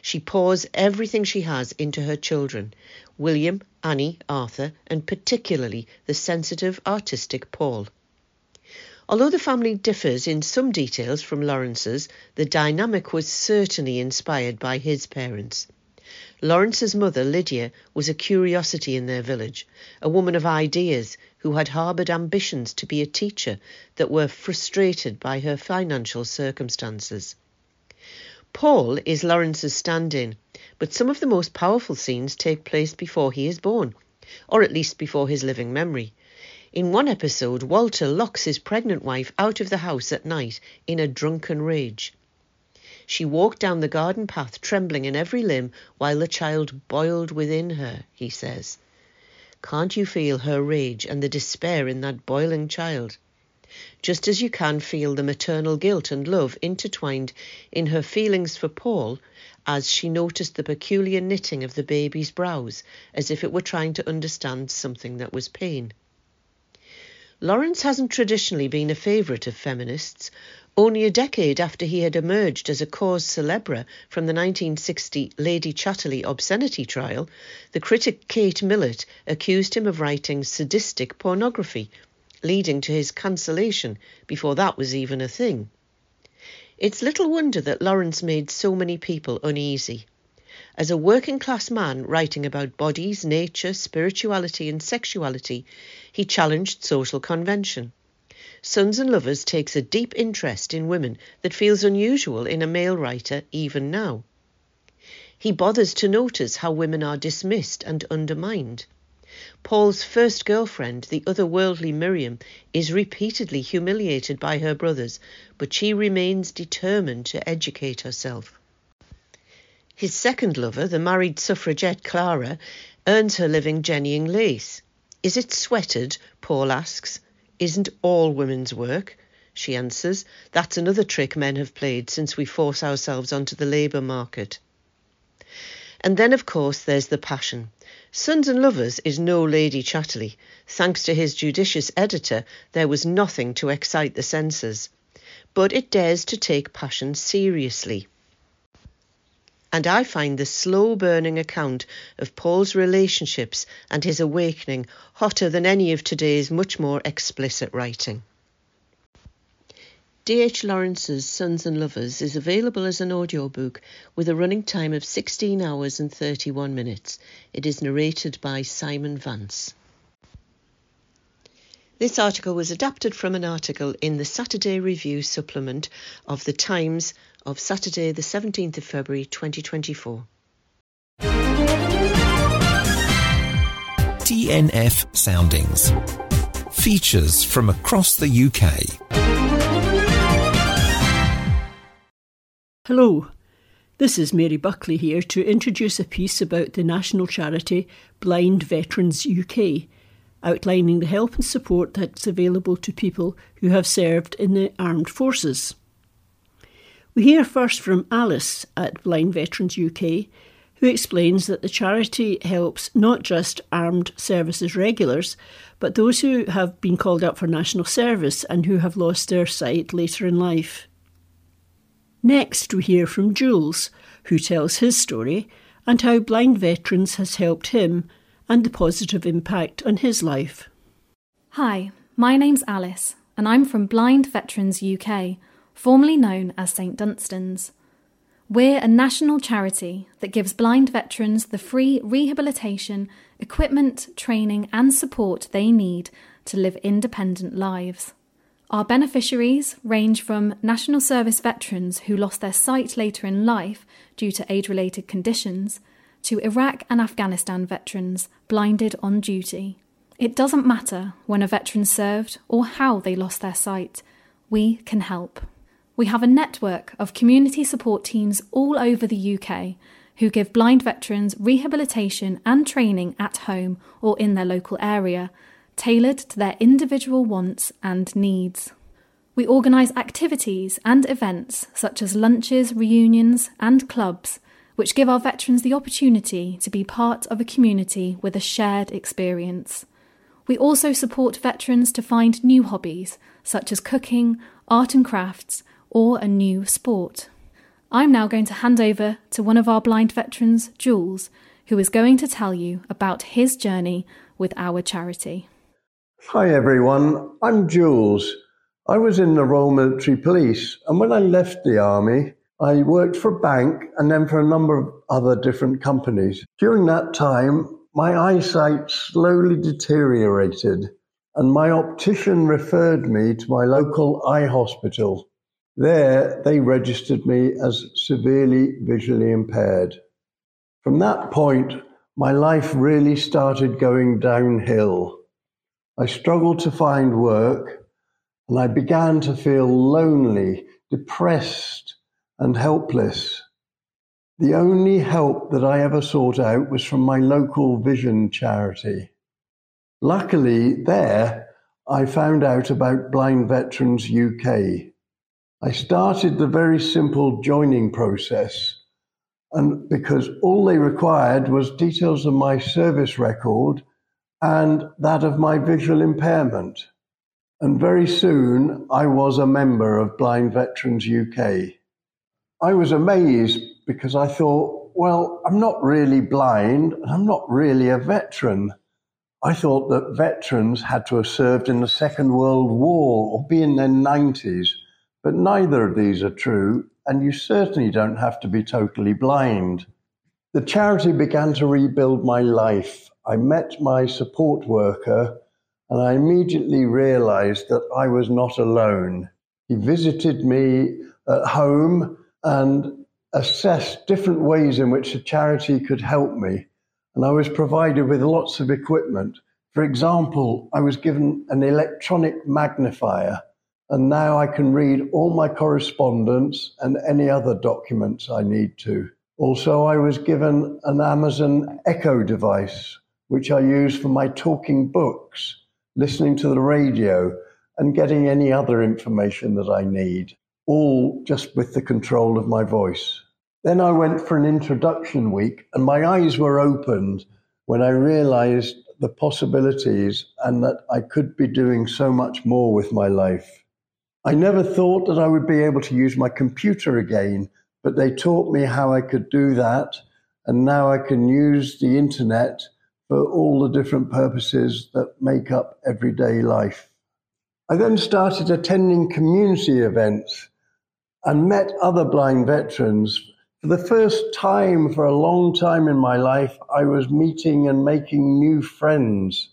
She pours everything she has into her children William, Annie, Arthur, and particularly the sensitive, artistic Paul. Although the family differs in some details from Lawrence's, the dynamic was certainly inspired by his parents. Lawrence's mother, Lydia, was a curiosity in their village, a woman of ideas who had harboured ambitions to be a teacher that were frustrated by her financial circumstances. Paul is Lawrence's stand in, but some of the most powerful scenes take place before he is born, or at least before his living memory. In one episode, Walter locks his pregnant wife out of the house at night in a drunken rage. She walked down the garden path trembling in every limb while the child boiled within her, he says. Can't you feel her rage and the despair in that boiling child? Just as you can feel the maternal guilt and love intertwined in her feelings for Paul as she noticed the peculiar knitting of the baby's brows as if it were trying to understand something that was pain. Lawrence hasn't traditionally been a favourite of feminists. Only a decade after he had emerged as a cause célèbre from the 1960 Lady Chatterley obscenity trial, the critic Kate Millett accused him of writing sadistic pornography, leading to his cancellation before that was even a thing. It's little wonder that Lawrence made so many people uneasy. As a working class man writing about bodies, nature, spirituality, and sexuality, he challenged social convention. Sons and Lovers takes a deep interest in women that feels unusual in a male writer even now. He bothers to notice how women are dismissed and undermined. Paul's first girlfriend, the otherworldly Miriam, is repeatedly humiliated by her brothers, but she remains determined to educate herself. His second lover, the married suffragette Clara, earns her living jennying lace. Is it sweated? Paul asks. Isn't all women's work? She answers. That's another trick men have played since we force ourselves onto the labour market. And then, of course, there's the passion. Sons and Lovers is no Lady Chatterley. Thanks to his judicious editor, there was nothing to excite the senses. But it dares to take passion seriously and I find the slow burning account of Paul's relationships and his awakening hotter than any of today's much more explicit writing. D.H. Lawrence's Sons and Lovers is available as an audiobook with a running time of 16 hours and 31 minutes. It is narrated by Simon Vance. This article was adapted from an article in the Saturday Review supplement of The Times of Saturday, the 17th of February 2024. TNF Soundings. Features from across the UK. Hello, this is Mary Buckley here to introduce a piece about the national charity Blind Veterans UK, outlining the help and support that's available to people who have served in the armed forces. We hear first from Alice at Blind Veterans UK, who explains that the charity helps not just armed services regulars, but those who have been called up for national service and who have lost their sight later in life. Next, we hear from Jules, who tells his story and how Blind Veterans has helped him and the positive impact on his life. Hi, my name's Alice, and I'm from Blind Veterans UK, formerly known as St Dunstan's. We're a national charity that gives blind veterans the free rehabilitation, equipment, training, and support they need to live independent lives. Our beneficiaries range from National Service veterans who lost their sight later in life due to age related conditions to Iraq and Afghanistan veterans blinded on duty. It doesn't matter when a veteran served or how they lost their sight, we can help. We have a network of community support teams all over the UK who give blind veterans rehabilitation and training at home or in their local area, tailored to their individual wants and needs. We organise activities and events such as lunches, reunions, and clubs, which give our veterans the opportunity to be part of a community with a shared experience. We also support veterans to find new hobbies, such as cooking, art and crafts, or a new sport. I'm now going to hand over to one of our blind veterans, Jules, who is going to tell you about his journey with our charity. Hi everyone, I'm Jules. I was in the Royal Military Police, and when I left the Army, I worked for a bank and then for a number of other different companies. During that time, my eyesight slowly deteriorated, and my optician referred me to my local eye hospital. There, they registered me as severely visually impaired. From that point, my life really started going downhill. I struggled to find work, and I began to feel lonely, depressed, and helpless. The only help that I ever sought out was from my local vision charity. Luckily, there, I found out about Blind Veterans UK. I started the very simple joining process, and because all they required was details of my service record and that of my visual impairment. And very soon I was a member of Blind Veterans UK. I was amazed because I thought, well, I'm not really blind and I'm not really a veteran. I thought that veterans had to have served in the Second World War or be in their 90s but neither of these are true, and you certainly don't have to be totally blind. The charity began to rebuild my life. I met my support worker, and I immediately realized that I was not alone. He visited me at home and assessed different ways in which the charity could help me. And I was provided with lots of equipment. For example, I was given an electronic magnifier and now I can read all my correspondence and any other documents I need to. Also, I was given an Amazon Echo device, which I use for my talking books, listening to the radio, and getting any other information that I need, all just with the control of my voice. Then I went for an introduction week, and my eyes were opened when I realized the possibilities and that I could be doing so much more with my life. I never thought that I would be able to use my computer again, but they taught me how I could do that. And now I can use the internet for all the different purposes that make up everyday life. I then started attending community events and met other blind veterans. For the first time for a long time in my life, I was meeting and making new friends.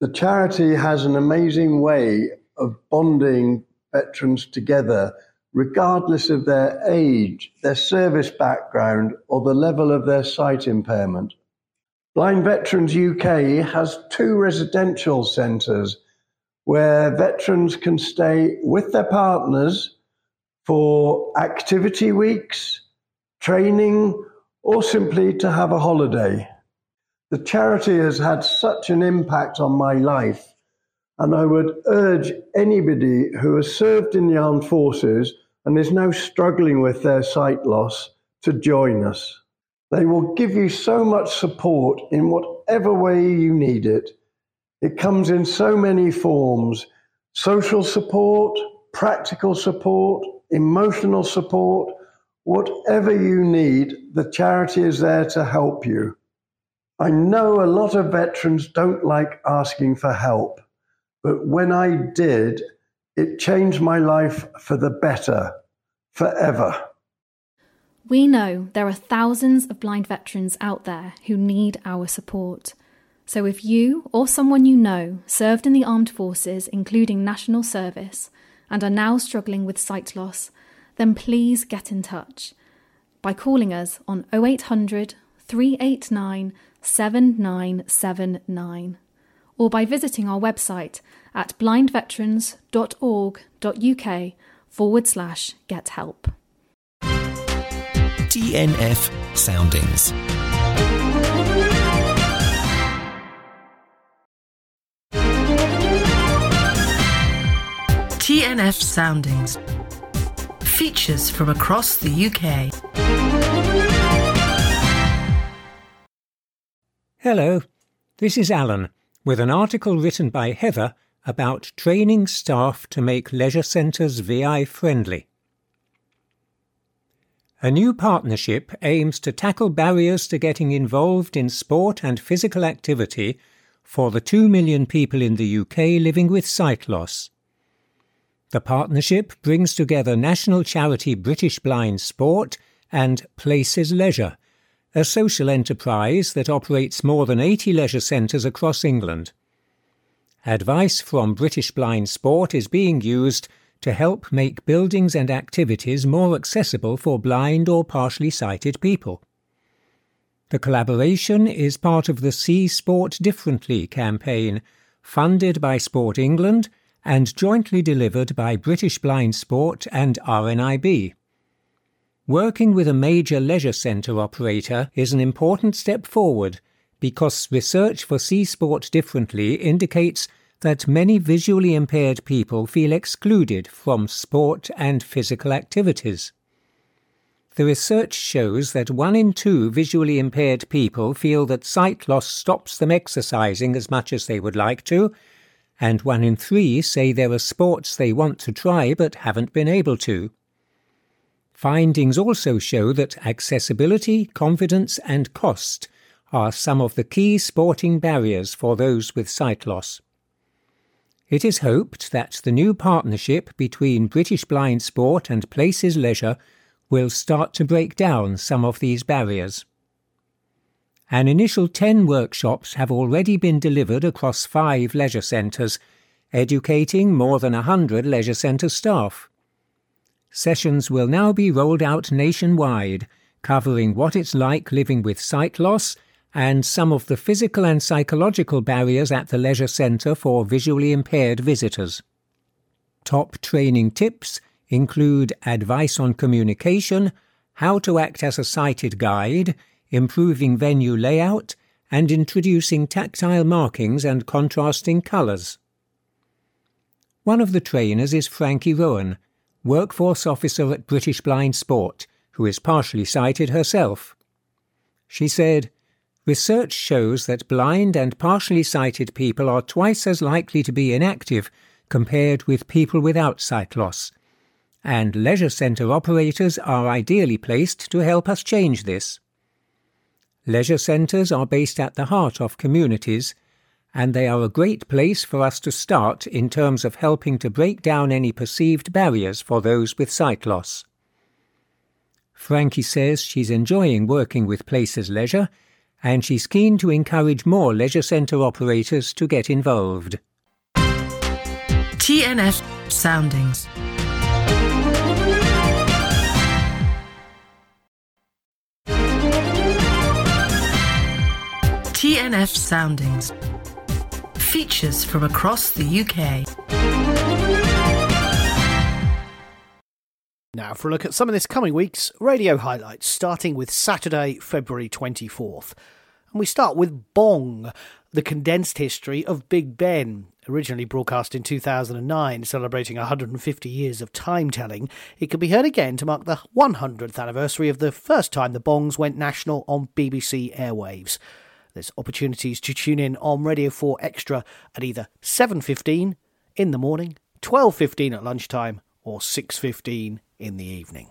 The charity has an amazing way of bonding veterans together, regardless of their age, their service background, or the level of their sight impairment. Blind Veterans UK has two residential centres where veterans can stay with their partners for activity weeks, training, or simply to have a holiday. The charity has had such an impact on my life, and I would urge anybody who has served in the armed forces and is now struggling with their sight loss to join us. They will give you so much support in whatever way you need it. It comes in so many forms social support, practical support, emotional support, whatever you need, the charity is there to help you. I know a lot of veterans don't like asking for help, but when I did, it changed my life for the better, forever. We know there are thousands of blind veterans out there who need our support. So if you or someone you know served in the armed forces, including national service, and are now struggling with sight loss, then please get in touch by calling us on 0800 389 7979 or by visiting our website at blindveterans.org.uk forward slash get help. TNF Soundings. TNF Soundings. Features from across the UK. Hello, this is Alan with an article written by Heather about training staff to make leisure centres VI friendly. A new partnership aims to tackle barriers to getting involved in sport and physical activity for the 2 million people in the UK living with sight loss. The partnership brings together national charity British Blind Sport and Places Leisure, a social enterprise that operates more than 80 leisure centres across England. Advice from British Blind Sport is being used to help make buildings and activities more accessible for blind or partially sighted people. The collaboration is part of the See Sport Differently campaign, funded by Sport England and jointly delivered by British Blind Sport and RNIB. Working with a major leisure centre operator is an important step forward because research for See Sport Differently indicates that many visually impaired people feel excluded from sport and physical activities. The research shows that one in two visually impaired people feel that sight loss stops them exercising as much as they would like to, and one in three say there are sports they want to try but haven't been able to. Findings also show that accessibility, confidence, and cost are some of the key sporting barriers for those with sight loss. It is hoped that the new partnership between British Blind Sport and Places Leisure will start to break down some of these barriers. An initial 10 workshops have already been delivered across five leisure centres, educating more than 100 leisure centre staff. Sessions will now be rolled out nationwide, covering what it's like living with sight loss and some of the physical and psychological barriers at the leisure centre for visually impaired visitors. Top training tips include advice on communication, how to act as a sighted guide, improving venue layout, and introducing tactile markings and contrasting colours. One of the trainers is Frankie Rowan, workforce officer at British Blind Sport, who is partially sighted herself. She said, Research shows that blind and partially sighted people are twice as likely to be inactive compared with people without sight loss, and leisure centre operators are ideally placed to help us change this. Leisure centres are based at the heart of communities, and they are a great place for us to start in terms of helping to break down any perceived barriers for those with sight loss. Frankie says she's enjoying working with Places Leisure and she's keen to encourage more leisure centre operators to get involved. TNF Soundings. TNF Soundings. Features from across the UK. Now, for a look at some of this coming week's radio highlights, starting with Saturday, February 24th. And we start with Bong, the condensed history of Big Ben. Originally broadcast in 2009, celebrating 150 years of time telling, it can be heard again to mark the 100th anniversary of the first time the Bongs went national on BBC airwaves. There's opportunities to tune in on Radio 4 Extra at either 7.15 in the morning, 12.15 at lunchtime, or 6.15 in the evening.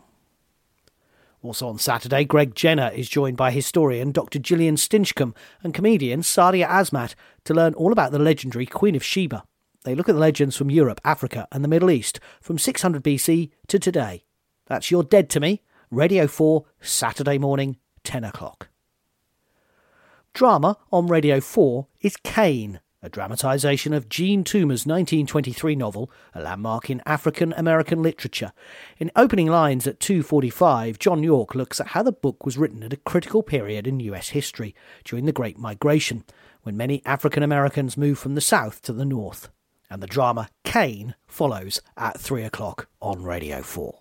Also on Saturday, Greg Jenner is joined by historian Dr. Gillian Stinchcombe and comedian Sadia Azmat to learn all about the legendary Queen of Sheba. They look at the legends from Europe, Africa, and the Middle East from 600 BC to today. That's You're Dead to Me, Radio 4, Saturday morning, 10 o'clock. Drama on Radio 4 is Cane, a dramatisation of Jean Toomer's 1923 novel, a landmark in African American literature. In opening lines at 2:45, John Yorke looks at how the book was written at a critical period in US history during the Great Migration, when many African Americans moved from the south to the north. And the drama Cane follows at 3 o'clock on Radio 4.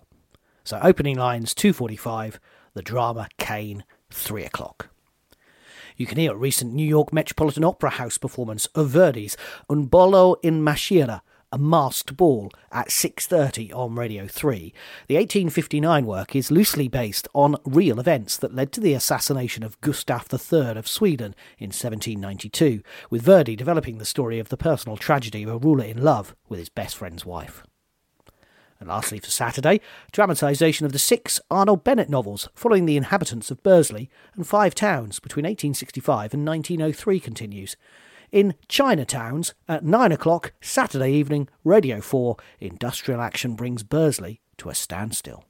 So opening lines 2:45, the drama Cane 3 o'clock. You can hear a recent New York Metropolitan Opera House performance of Verdi's Un ballo in Maschera, a masked ball at 6.30 on Radio 3. The 1859 work is loosely based on real events that led to the assassination of Gustav III of Sweden in 1792, with Verdi developing the story of the personal tragedy of a ruler in love with his best friend's wife. And lastly, for Saturday, dramatisation of the six Arnold Bennett novels following the inhabitants of Bursley and five towns between 1865 and 1903 continues. In Chinatowns at 9 o'clock Saturday evening, Radio 4, industrial action brings Bursley to a standstill.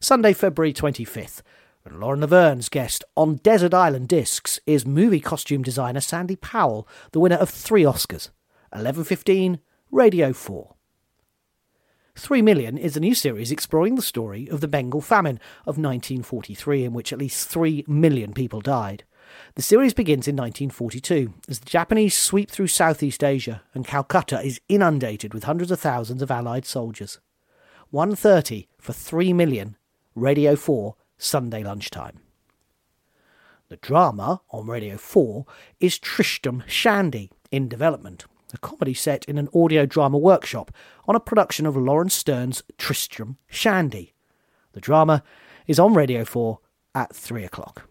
Sunday, February 25th, and Lauren Laverne's guest on Desert Island Discs is movie costume designer Sandy Powell, the winner of three Oscars. 11.15, Radio 4. Three Million is a new series exploring the story of the Bengal famine of 1943, in which at least three million people died. The series begins in 1942 as the Japanese sweep through Southeast Asia and Calcutta is inundated with hundreds of thousands of Allied soldiers. 1.30 for 3 million, Radio 4, Sunday lunchtime. The drama on Radio 4 is Tristram Shandy in development a comedy set in an audio drama workshop on a production of Laurence Sterne's Tristram Shandy. The drama is on Radio 4 at 3 o'clock.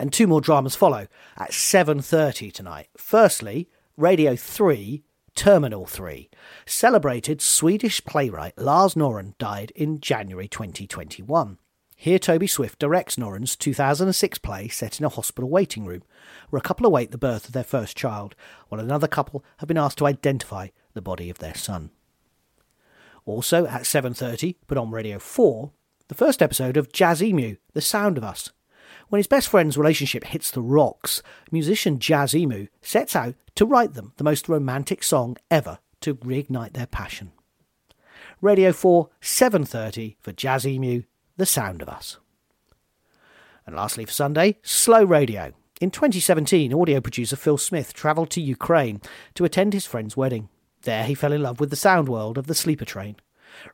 And two more dramas follow at 7.30 tonight. Firstly, Radio 3 Terminal 3. Celebrated Swedish playwright Lars Norén died in January 2021. Here, Toby Swift directs Norén's 2006 play set in a hospital waiting room, where a couple await the birth of their first child, while another couple have been asked to identify the body of their son. Also at 7.30, but on Radio 4, the first episode of Jazz Emu, The Sound of Us. When his best friend's relationship hits the rocks, musician Jazz Emu sets out to write them the most romantic song ever to reignite their passion. Radio 4, 7.30 for Jazz Emu, the Sound of Us. And lastly, for Sunday, Slow Radio. In 2017, audio producer Phil Smith travelled to Ukraine to attend his friend's wedding. There, he fell in love with the sound world of the sleeper train.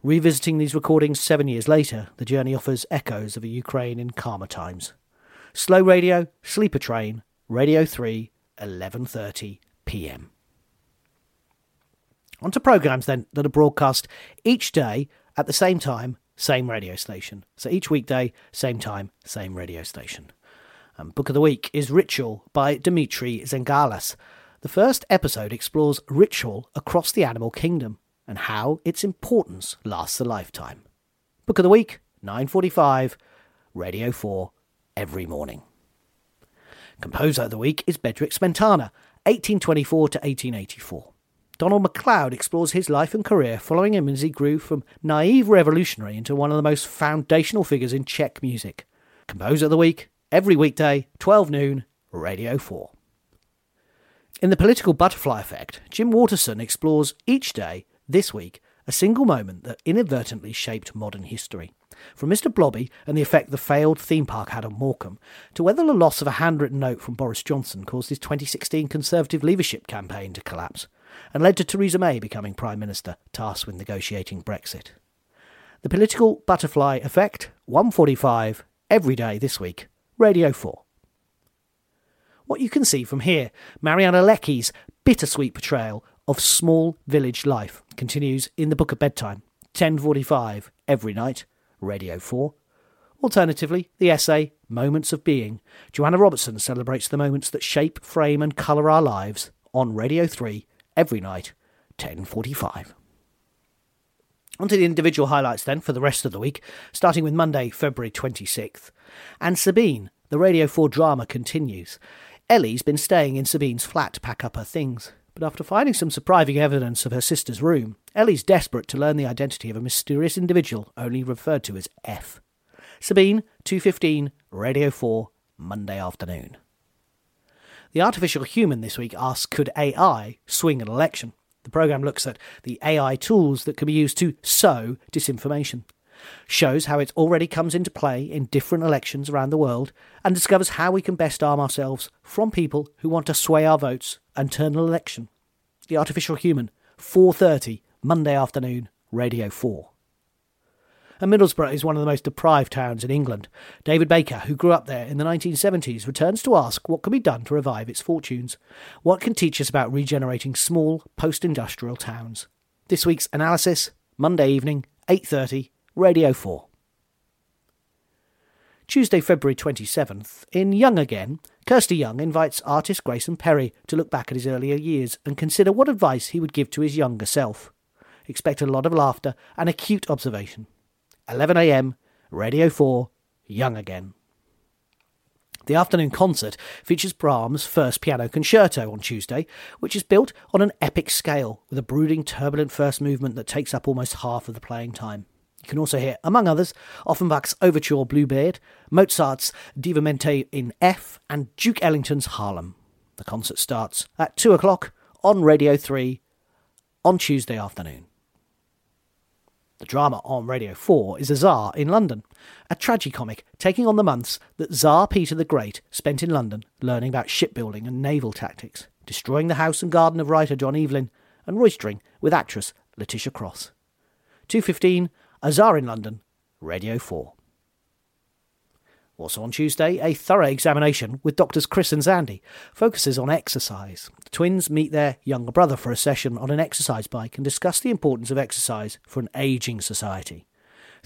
Revisiting these recordings seven years later, the journey offers echoes of a Ukraine in calmer times. Slow Radio, Sleeper Train, Radio 3, 11:30 p.m. On to programmes then that are broadcast each day at the same time same radio station. So each weekday, same time, same radio station. And Book of the Week is Ritual by Dimitri Xygalatas. The first episode explores ritual across the animal kingdom and how its importance lasts a lifetime. Book of the Week, 9.45, Radio 4, every morning. Composer of the Week is Bedřich Smetana, 1824 to 1884. Donald MacLeod explores his life and career following him as he grew from naive revolutionary into one of the most foundational figures in Czech music. Composer of the Week, every weekday, 12 noon, Radio 4. In the political butterfly effect, Jim Waterson explores each day, this week, a single moment that inadvertently shaped modern history. From Mr. Blobby and the effect the failed theme park had on Morecambe, to whether the loss of a handwritten note from Boris Johnson caused his 2016 Conservative leadership campaign to collapse, and led to Theresa May becoming Prime Minister, tasked with negotiating Brexit. The political butterfly effect, 145, every day this week, Radio 4. What you can see from here, Mariana Leky's bittersweet portrayal of small village life continues in the Book of Bedtime, 10:45 every night, Radio 4. Alternatively, the essay Moments of Being. Joanna Robertson celebrates the moments that shape, frame and colour our lives on Radio 3 every night, 10:45. On to the individual highlights then for the rest of the week, starting with Monday, February 26th. And Sabine, the Radio 4 drama continues. Ellie's been staying in Sabine's flat to pack up her things, but after finding some surprising evidence of her sister's room, Ellie's desperate to learn the identity of a mysterious individual only referred to as F. Sabine, 2.15, Radio 4, Monday afternoon. The Artificial Human this week asks Could AI swing an election? The programme looks at the AI tools that can be used to sow disinformation shows how it already comes into play in different elections around the world, and discovers how we can best arm ourselves from people who want to sway our votes and turn an election. The Artificial Human, 4:30 Monday afternoon, Radio 4. And Middlesbrough is one of the most deprived towns in England. David Baker, who grew up there in the 1970s, returns to ask what can be done to revive its fortunes. What can teach us about regenerating small post-industrial towns? This week's analysis, Monday evening, 8:30 Radio 4. Tuesday, February 27th, in Young Again, Kirsty Young invites artist Grayson Perry to look back at his earlier years and consider what advice he would give to his younger self. Expect a lot of laughter and acute observation. 11am, Radio 4, Young Again. The afternoon concert features Brahms' first piano concerto on Tuesday, which is built on an epic scale with a brooding, turbulent first movement that takes up almost half of the playing time. You can also hear, among others, Offenbach's Overture Bluebeard, Mozart's Divertimento in F, and Duke Ellington's Harlem. The concert starts at 2 o'clock on Radio 3 on Tuesday afternoon. The drama on Radio 4 is A Tsar in London, a tragicomic taking on the months that Tsar Peter the Great spent in London learning about shipbuilding and naval tactics, destroying the house and garden of writer John Evelyn, and roistering with actress Letitia Cross. 2.15 a Tsar in London, Radio 4. Also on Tuesday, a thorough examination with doctors Chris and Zandy focuses on exercise. The twins meet their younger brother for a session on an exercise bike and discuss the importance of exercise for an ageing society.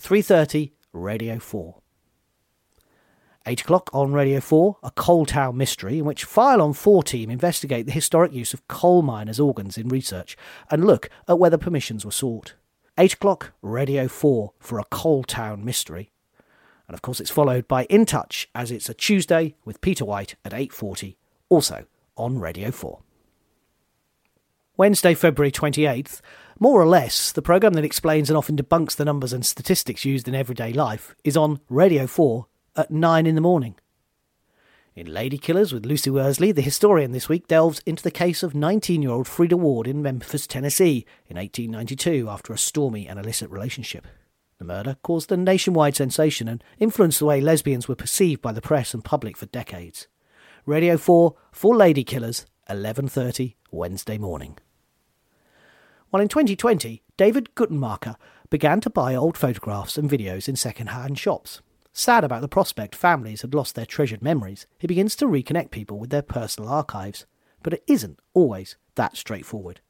3:30 Radio 4. 8 o'clock on Radio 4, a Coal Town mystery in which File on 4 team investigate the historic use of coal miners' organs in research and look at whether permissions were sought. 8 o'clock, Radio 4 for a Coal Town mystery. And of course it's followed by In Touch as it's a Tuesday with Peter White at 8.40, also on Radio 4. Wednesday, February 28th, more or less, the programme that explains and often debunks the numbers and statistics used in everyday life is on Radio 4 at 9 in the morning. In Lady Killers with Lucy Worsley, the historian this week delves into the case of 19 year old Freda Ward in Memphis, Tennessee in 1892 after a stormy and illicit relationship. The murder caused a nationwide sensation and influenced the way lesbians were perceived by the press and public for decades. Radio 4 for Lady Killers, 11:30 Wednesday morning. While in 2020, David Guttenmacher began to buy old photographs and videos in second-hand shops. Sad about the prospect families had lost their treasured memories, he begins to reconnect people with their personal archives. But it isn't always that straightforward.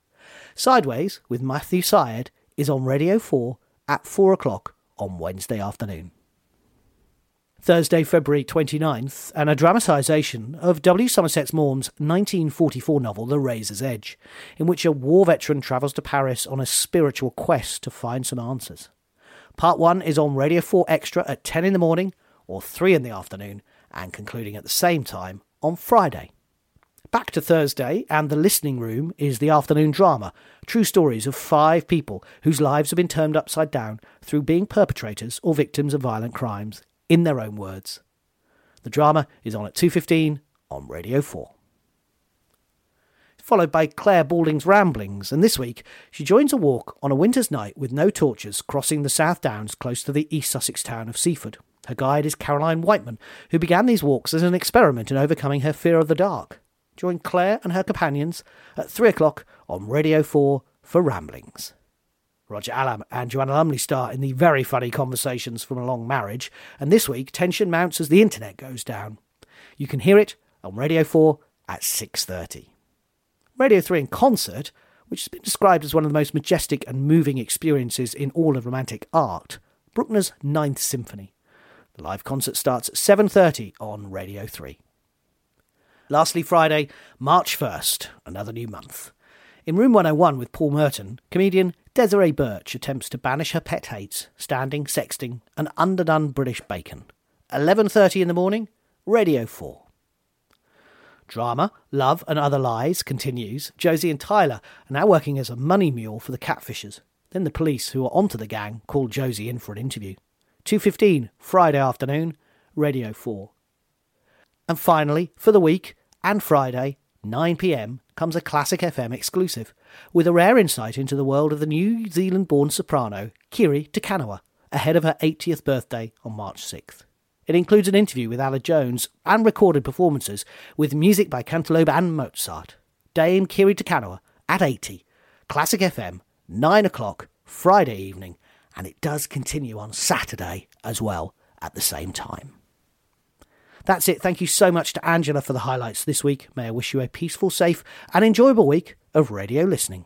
Sideways with Matthew Syed is on Radio 4 at 4 o'clock on Wednesday afternoon. Thursday, February 29th, and a dramatisation of W. Somerset Maugham's 1944 novel The Razor's Edge, in which a war veteran travels to Paris on a spiritual quest to find some answers. Part 1 is on Radio 4 Extra at 10 in the morning or 3 in the afternoon, and concluding at the same time on Friday. Back to Thursday, and The Listening Room is the afternoon drama. True stories of five people whose lives have been turned upside down through being perpetrators or victims of violent crimes, in their own words. The drama is on at 2.15 on Radio 4 followed by Clare Balding's Ramblings, and this week she joins a walk on a winter's night with no torches crossing the South Downs close to the East Sussex town of Seaford. Her guide is Caroline Whiteman, who began these walks as an experiment in overcoming her fear of the dark. Join Clare and her companions at 3 o'clock on Radio 4 for Ramblings. Roger Allam and Joanna Lumley star in the very funny conversations from a long marriage, and this week tension mounts as the internet goes down. You can hear it on Radio 4 at 6:30. Radio 3 in concert, which has been described as one of the most majestic and moving experiences in all of romantic art, Bruckner's Ninth Symphony. The live concert starts at 7:30 on Radio 3. Lastly, Friday, March 1st, another new month. In Room 101 with Paul Merton, comedian Desiree Burch attempts to banish her pet hates, standing, sexting, and underdone British bacon. 11:30 in the morning, Radio 4. Drama, Love and Other Lies continues. Josie and Tyler are now working as a money mule for the catfishers. Then the police, who are onto the gang, call Josie in for an interview. 2.15, Friday afternoon, Radio 4. And finally, for the week, and Friday, 9pm, comes a Classic FM exclusive, with a rare insight into the world of the New Zealand-born soprano, Kiri Te Kanawa, ahead of her 80th birthday on March 6th. It includes an interview with Aled Jones and recorded performances with music by Canteloube and Mozart. Dame Kiri Te Kanawa at 80. Classic FM, 9 o'clock, Friday evening, and it does continue on Saturday as well at the same time. That's it. Thank you so much to Angela for the highlights this week. May I wish you a peaceful, safe, and enjoyable week of radio listening.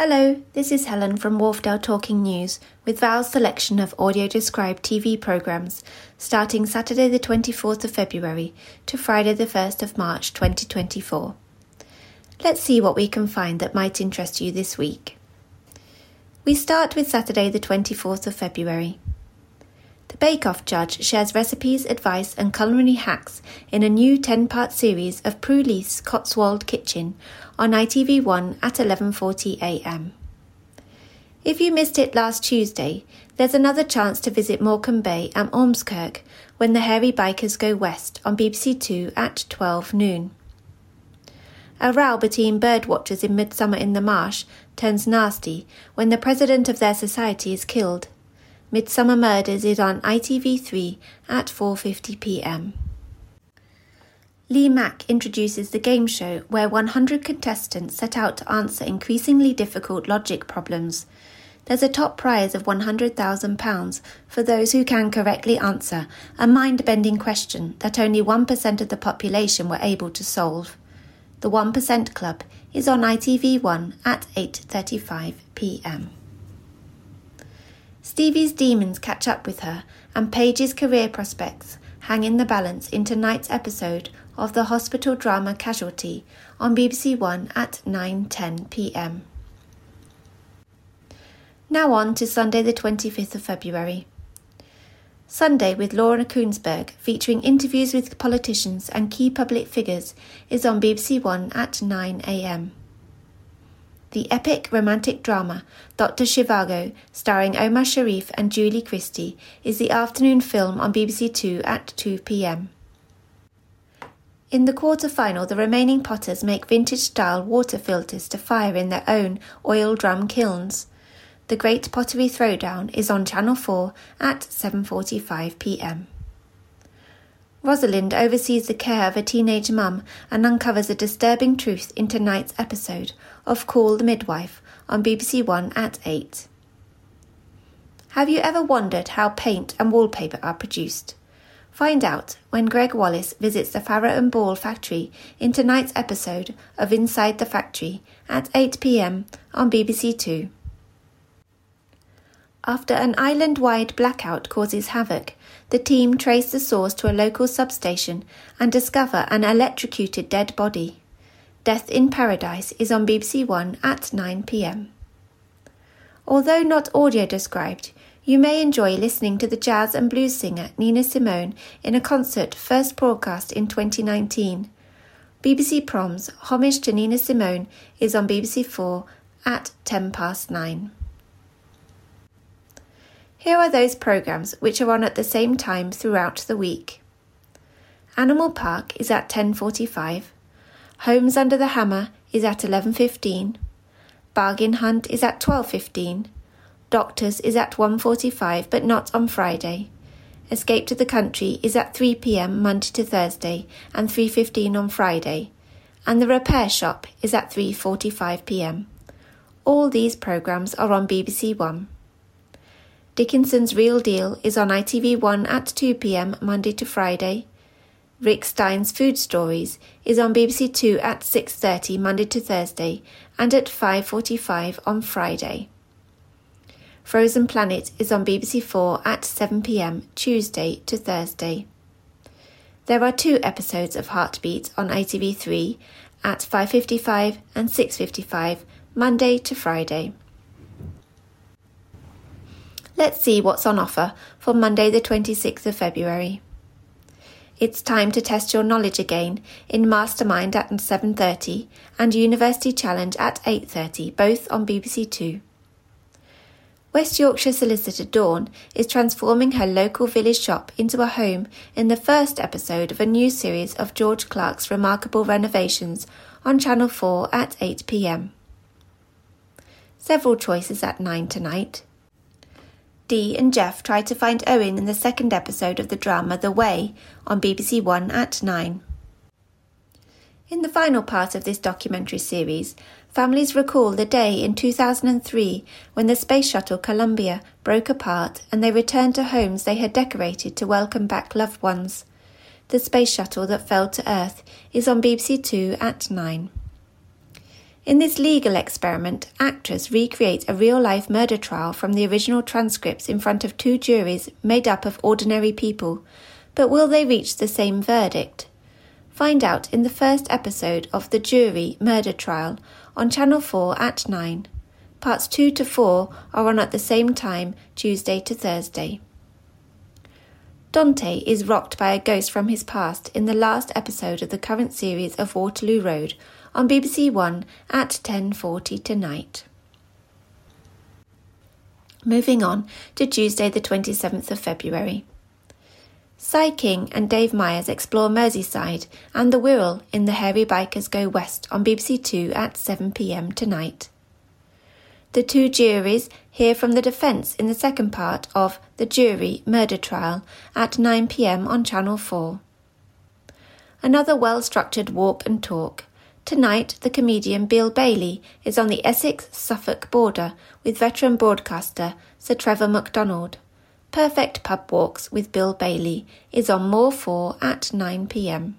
Hello, this is Helen from Wharfedale Talking News with Val's selection of audio described TV programmes starting Saturday the 24th of February to Friday the 1st of March 2024. Let's see what we can find that might interest you this week. We start with Saturday the 24th of February. The Bake Off judge shares recipes, advice, and culinary hacks in a new 10 part series of Prue Leith's Cotswold Kitchen on ITV1 at 11:40 a.m. If you missed it last Tuesday, there's another chance to visit Morecambe Bay and Ormskirk when the hairy bikers go west on BBC Two at 12 noon. A row between birdwatchers in Midsummer in the Marsh turns nasty when the president of their society is killed. Midsomer Murders is on ITV3 at 4:50 p.m. Lee Mack introduces the game show where 100 contestants set out to answer increasingly difficult logic problems. There's a top prize of £100,000 for those who can correctly answer a mind-bending question that only 1% of the population were able to solve. The 1% Club is on ITV1 at 8:35 p.m. Stevie's demons catch up with her, and Paige's career prospects hang in the balance in tonight's episode of the hospital drama Casualty on BBC One at 9:10 p.m. Now on to Sunday the 25th of February. Sunday with Laura Kuenssberg, featuring interviews with politicians and key public figures, is on BBC One at 9 a.m. The epic romantic drama Dr. Zhivago, starring Omar Sharif and Julie Christie, is the afternoon film on BBC Two at 2 pm. In the quarter final, the remaining potters make vintage style water filters to fire in their own oil drum kilns. The Great Pottery Throwdown is on Channel 4 at 7:45 p.m. Rosalind oversees the care of a teenage mum and uncovers a disturbing truth in tonight's episode of Call the Midwife on BBC One at 8. Have you ever wondered how paint and wallpaper are produced? Find out when Greg Wallace visits the Farrow and Ball factory in tonight's episode of Inside the Factory at 8 pm on BBC Two. After an island wide blackout causes havoc, the team trace the source to a local substation and discover an electrocuted dead body. Death in Paradise is on BBC One at 9 pm. Although not audio described, you may enjoy listening to the jazz and blues singer Nina Simone in a concert first broadcast in 2019. BBC Proms Homage to Nina Simone is on BBC 4 at 10 past 9. Here are those programmes which are on at the same time throughout the week. Animal Park is at 10:45. Homes Under the Hammer is at 11:15. Bargain Hunt is at 12:15. Doctors is at 1:45 but not on Friday. Escape to the Country is at 3 p.m. Monday to Thursday and 3:15 on Friday. And The Repair Shop is at 3:45 p.m. All these programs are on BBC 1. Dickinson's Real Deal is on ITV1 at 2 pm Monday to Friday. Rick Stein's Food Stories is on BBC 2 at 6:30 Monday to Thursday and at 5:45 on Friday. Frozen Planet is on BBC 4 at 7 pm Tuesday to Thursday. There are two episodes of Heartbeat on ITV3 at 5:55 and 6:55 Monday to Friday. Let's see what's on offer for Monday the 26th of February. It's time to test your knowledge again in Mastermind at 7:30 and University Challenge at 8:30, both on BBC 2. West Yorkshire solicitor Dawn is transforming her local village shop into a home in the first episode of a new series of George Clark's remarkable renovations on Channel 4 at 8 pm. Several choices at 9 tonight. Dee and Jeff try to find Owen in the second episode of the drama The Way on BBC One at 9. In the final part of this documentary series, families recall the day in 2003 when the space shuttle Columbia broke apart and they returned to homes they had decorated to welcome back loved ones. The space shuttle that fell to Earth is on BBC Two at 9. In this legal experiment, actors recreate a real life murder trial from the original transcripts in front of two juries made up of ordinary people, but will they reach the same verdict? Find out in the first episode of The Jury Murder Trial on Channel 4 at 9. Parts 2 to 4 are on at the same time, Tuesday to Thursday. Dante is rocked by a ghost from his past in the last episode of the current series of Waterloo Road on BBC One at 10:40 tonight. Moving on to Tuesday the 27th of February. Si King and Dave Myers explore Merseyside and the Wirral in The Hairy Bikers Go West on BBC Two at 7pm tonight. The two juries hear from the defence in the second part of The Jury Murder Trial at 9pm on Channel 4. Another well structured walk and talk Tonight, the comedian Bill Bailey is on the Essex Suffolk border with veteran broadcaster Sir Trevor McDonald. Perfect Pub Walks with Bill Bailey is on More 4 at 9 pm.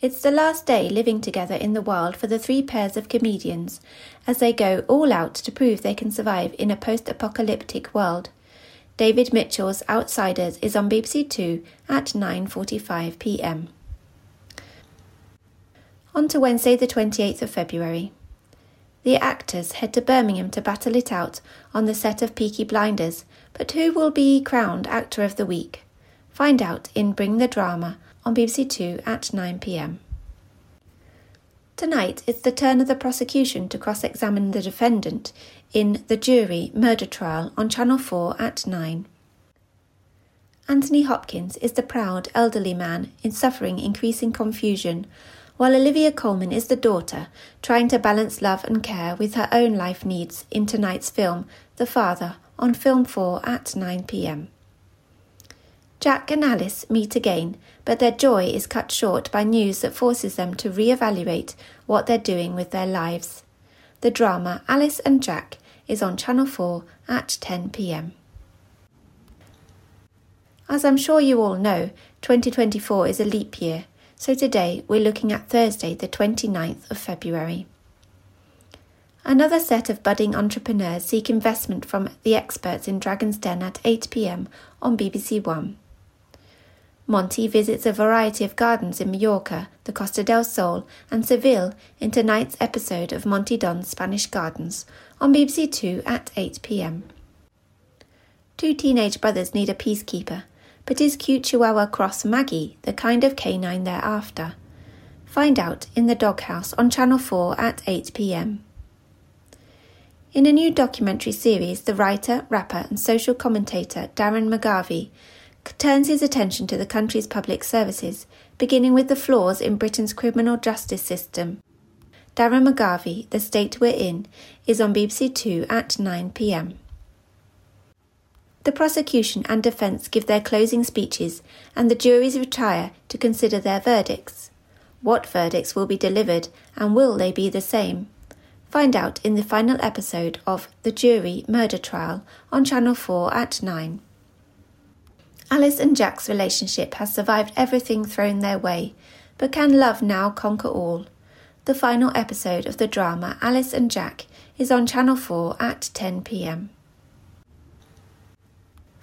It's the last day living together in the wild for the three pairs of comedians as they go all out to prove they can survive in a post apocalyptic world. David Mitchell's Outsiders is on BBC Two at 9:45 p.m. On to Wednesday, the 28th of February. The actors head to Birmingham to battle it out on the set of Peaky Blinders, but who will be crowned Actor of the Week? Find out in Bring the Drama on BBC Two at 9 pm. Tonight, it's the turn of the prosecution to cross examine the defendant in The Jury Murder Trial on Channel 4 at 9. Anthony Hopkins is the proud elderly man in suffering increasing confusion while Olivia Colman is the daughter, trying to balance love and care with her own life needs in tonight's film, The Father, on Film 4 at 9 pm. Jack and Alice meet again, but their joy is cut short by news that forces them to re-evaluate what they're doing with their lives. The drama Alice and Jack is on Channel 4 at 10 pm. As I'm sure you all know, 2024 is a leap year, so today we're looking at Thursday, the 29th of February. Another set of budding entrepreneurs seek investment from the experts in Dragon's Den at 8 pm on BBC One. Monty visits a variety of gardens in Mallorca, the Costa del Sol, and Seville in tonight's episode of Monty Don's Spanish Gardens on BBC Two at 8 pm. Two teenage brothers need a peacekeeper, but is cute Chihuahua Cross Maggie the kind of canine they're after? Find out in the doghouse on Channel 4 at 8 pm. In a new documentary series, the writer, rapper, and social commentator Darren McGarvey turns his attention to the country's public services, beginning with the flaws in Britain's criminal justice system. Darren McGarvey, The State We're In, is on BBC Two at 9 pm. The prosecution and defence give their closing speeches, and the juries retire to consider their verdicts. What verdicts will be delivered, and will they be the same? Find out in the final episode of The Jury Murder Trial on Channel 4 at 9. Alice and Jack's relationship has survived everything thrown their way, but can love now conquer all? The final episode of the drama Alice and Jack is on Channel 4 at 10 pm.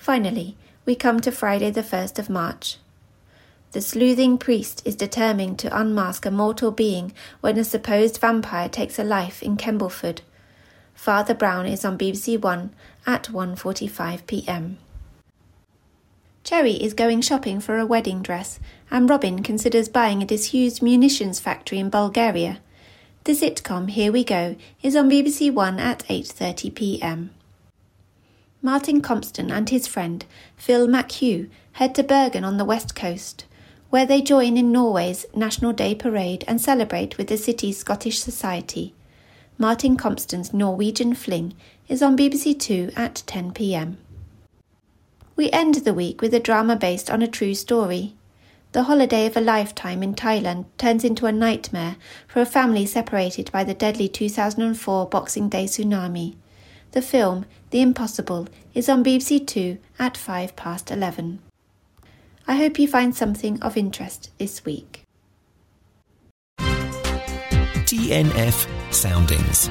Finally, we come to Friday, the 1st of March. The sleuthing priest is determined to unmask a mortal being when a supposed vampire takes a life in Kembleford. Father Brown is on BBC One at 1:45 p.m. Cherry is going shopping for a wedding dress, and Robin considers buying a disused munitions factory in Bulgaria. The sitcom Here We Go is on BBC One at 8:30 p.m. Martin Compston and his friend Phil McHugh head to Bergen on the west coast, where they join in Norway's National Day parade and celebrate with the city's Scottish Society. Martin Compston's Norwegian Fling is on BBC Two at 10 pm. We end the week with a drama based on a true story. The holiday of a lifetime in Thailand turns into a nightmare for a family separated by the deadly 2004 Boxing Day tsunami. The film, The Impossible, is on BBC Two at 5 past 11. I hope you find something of interest this week. TNF Soundings.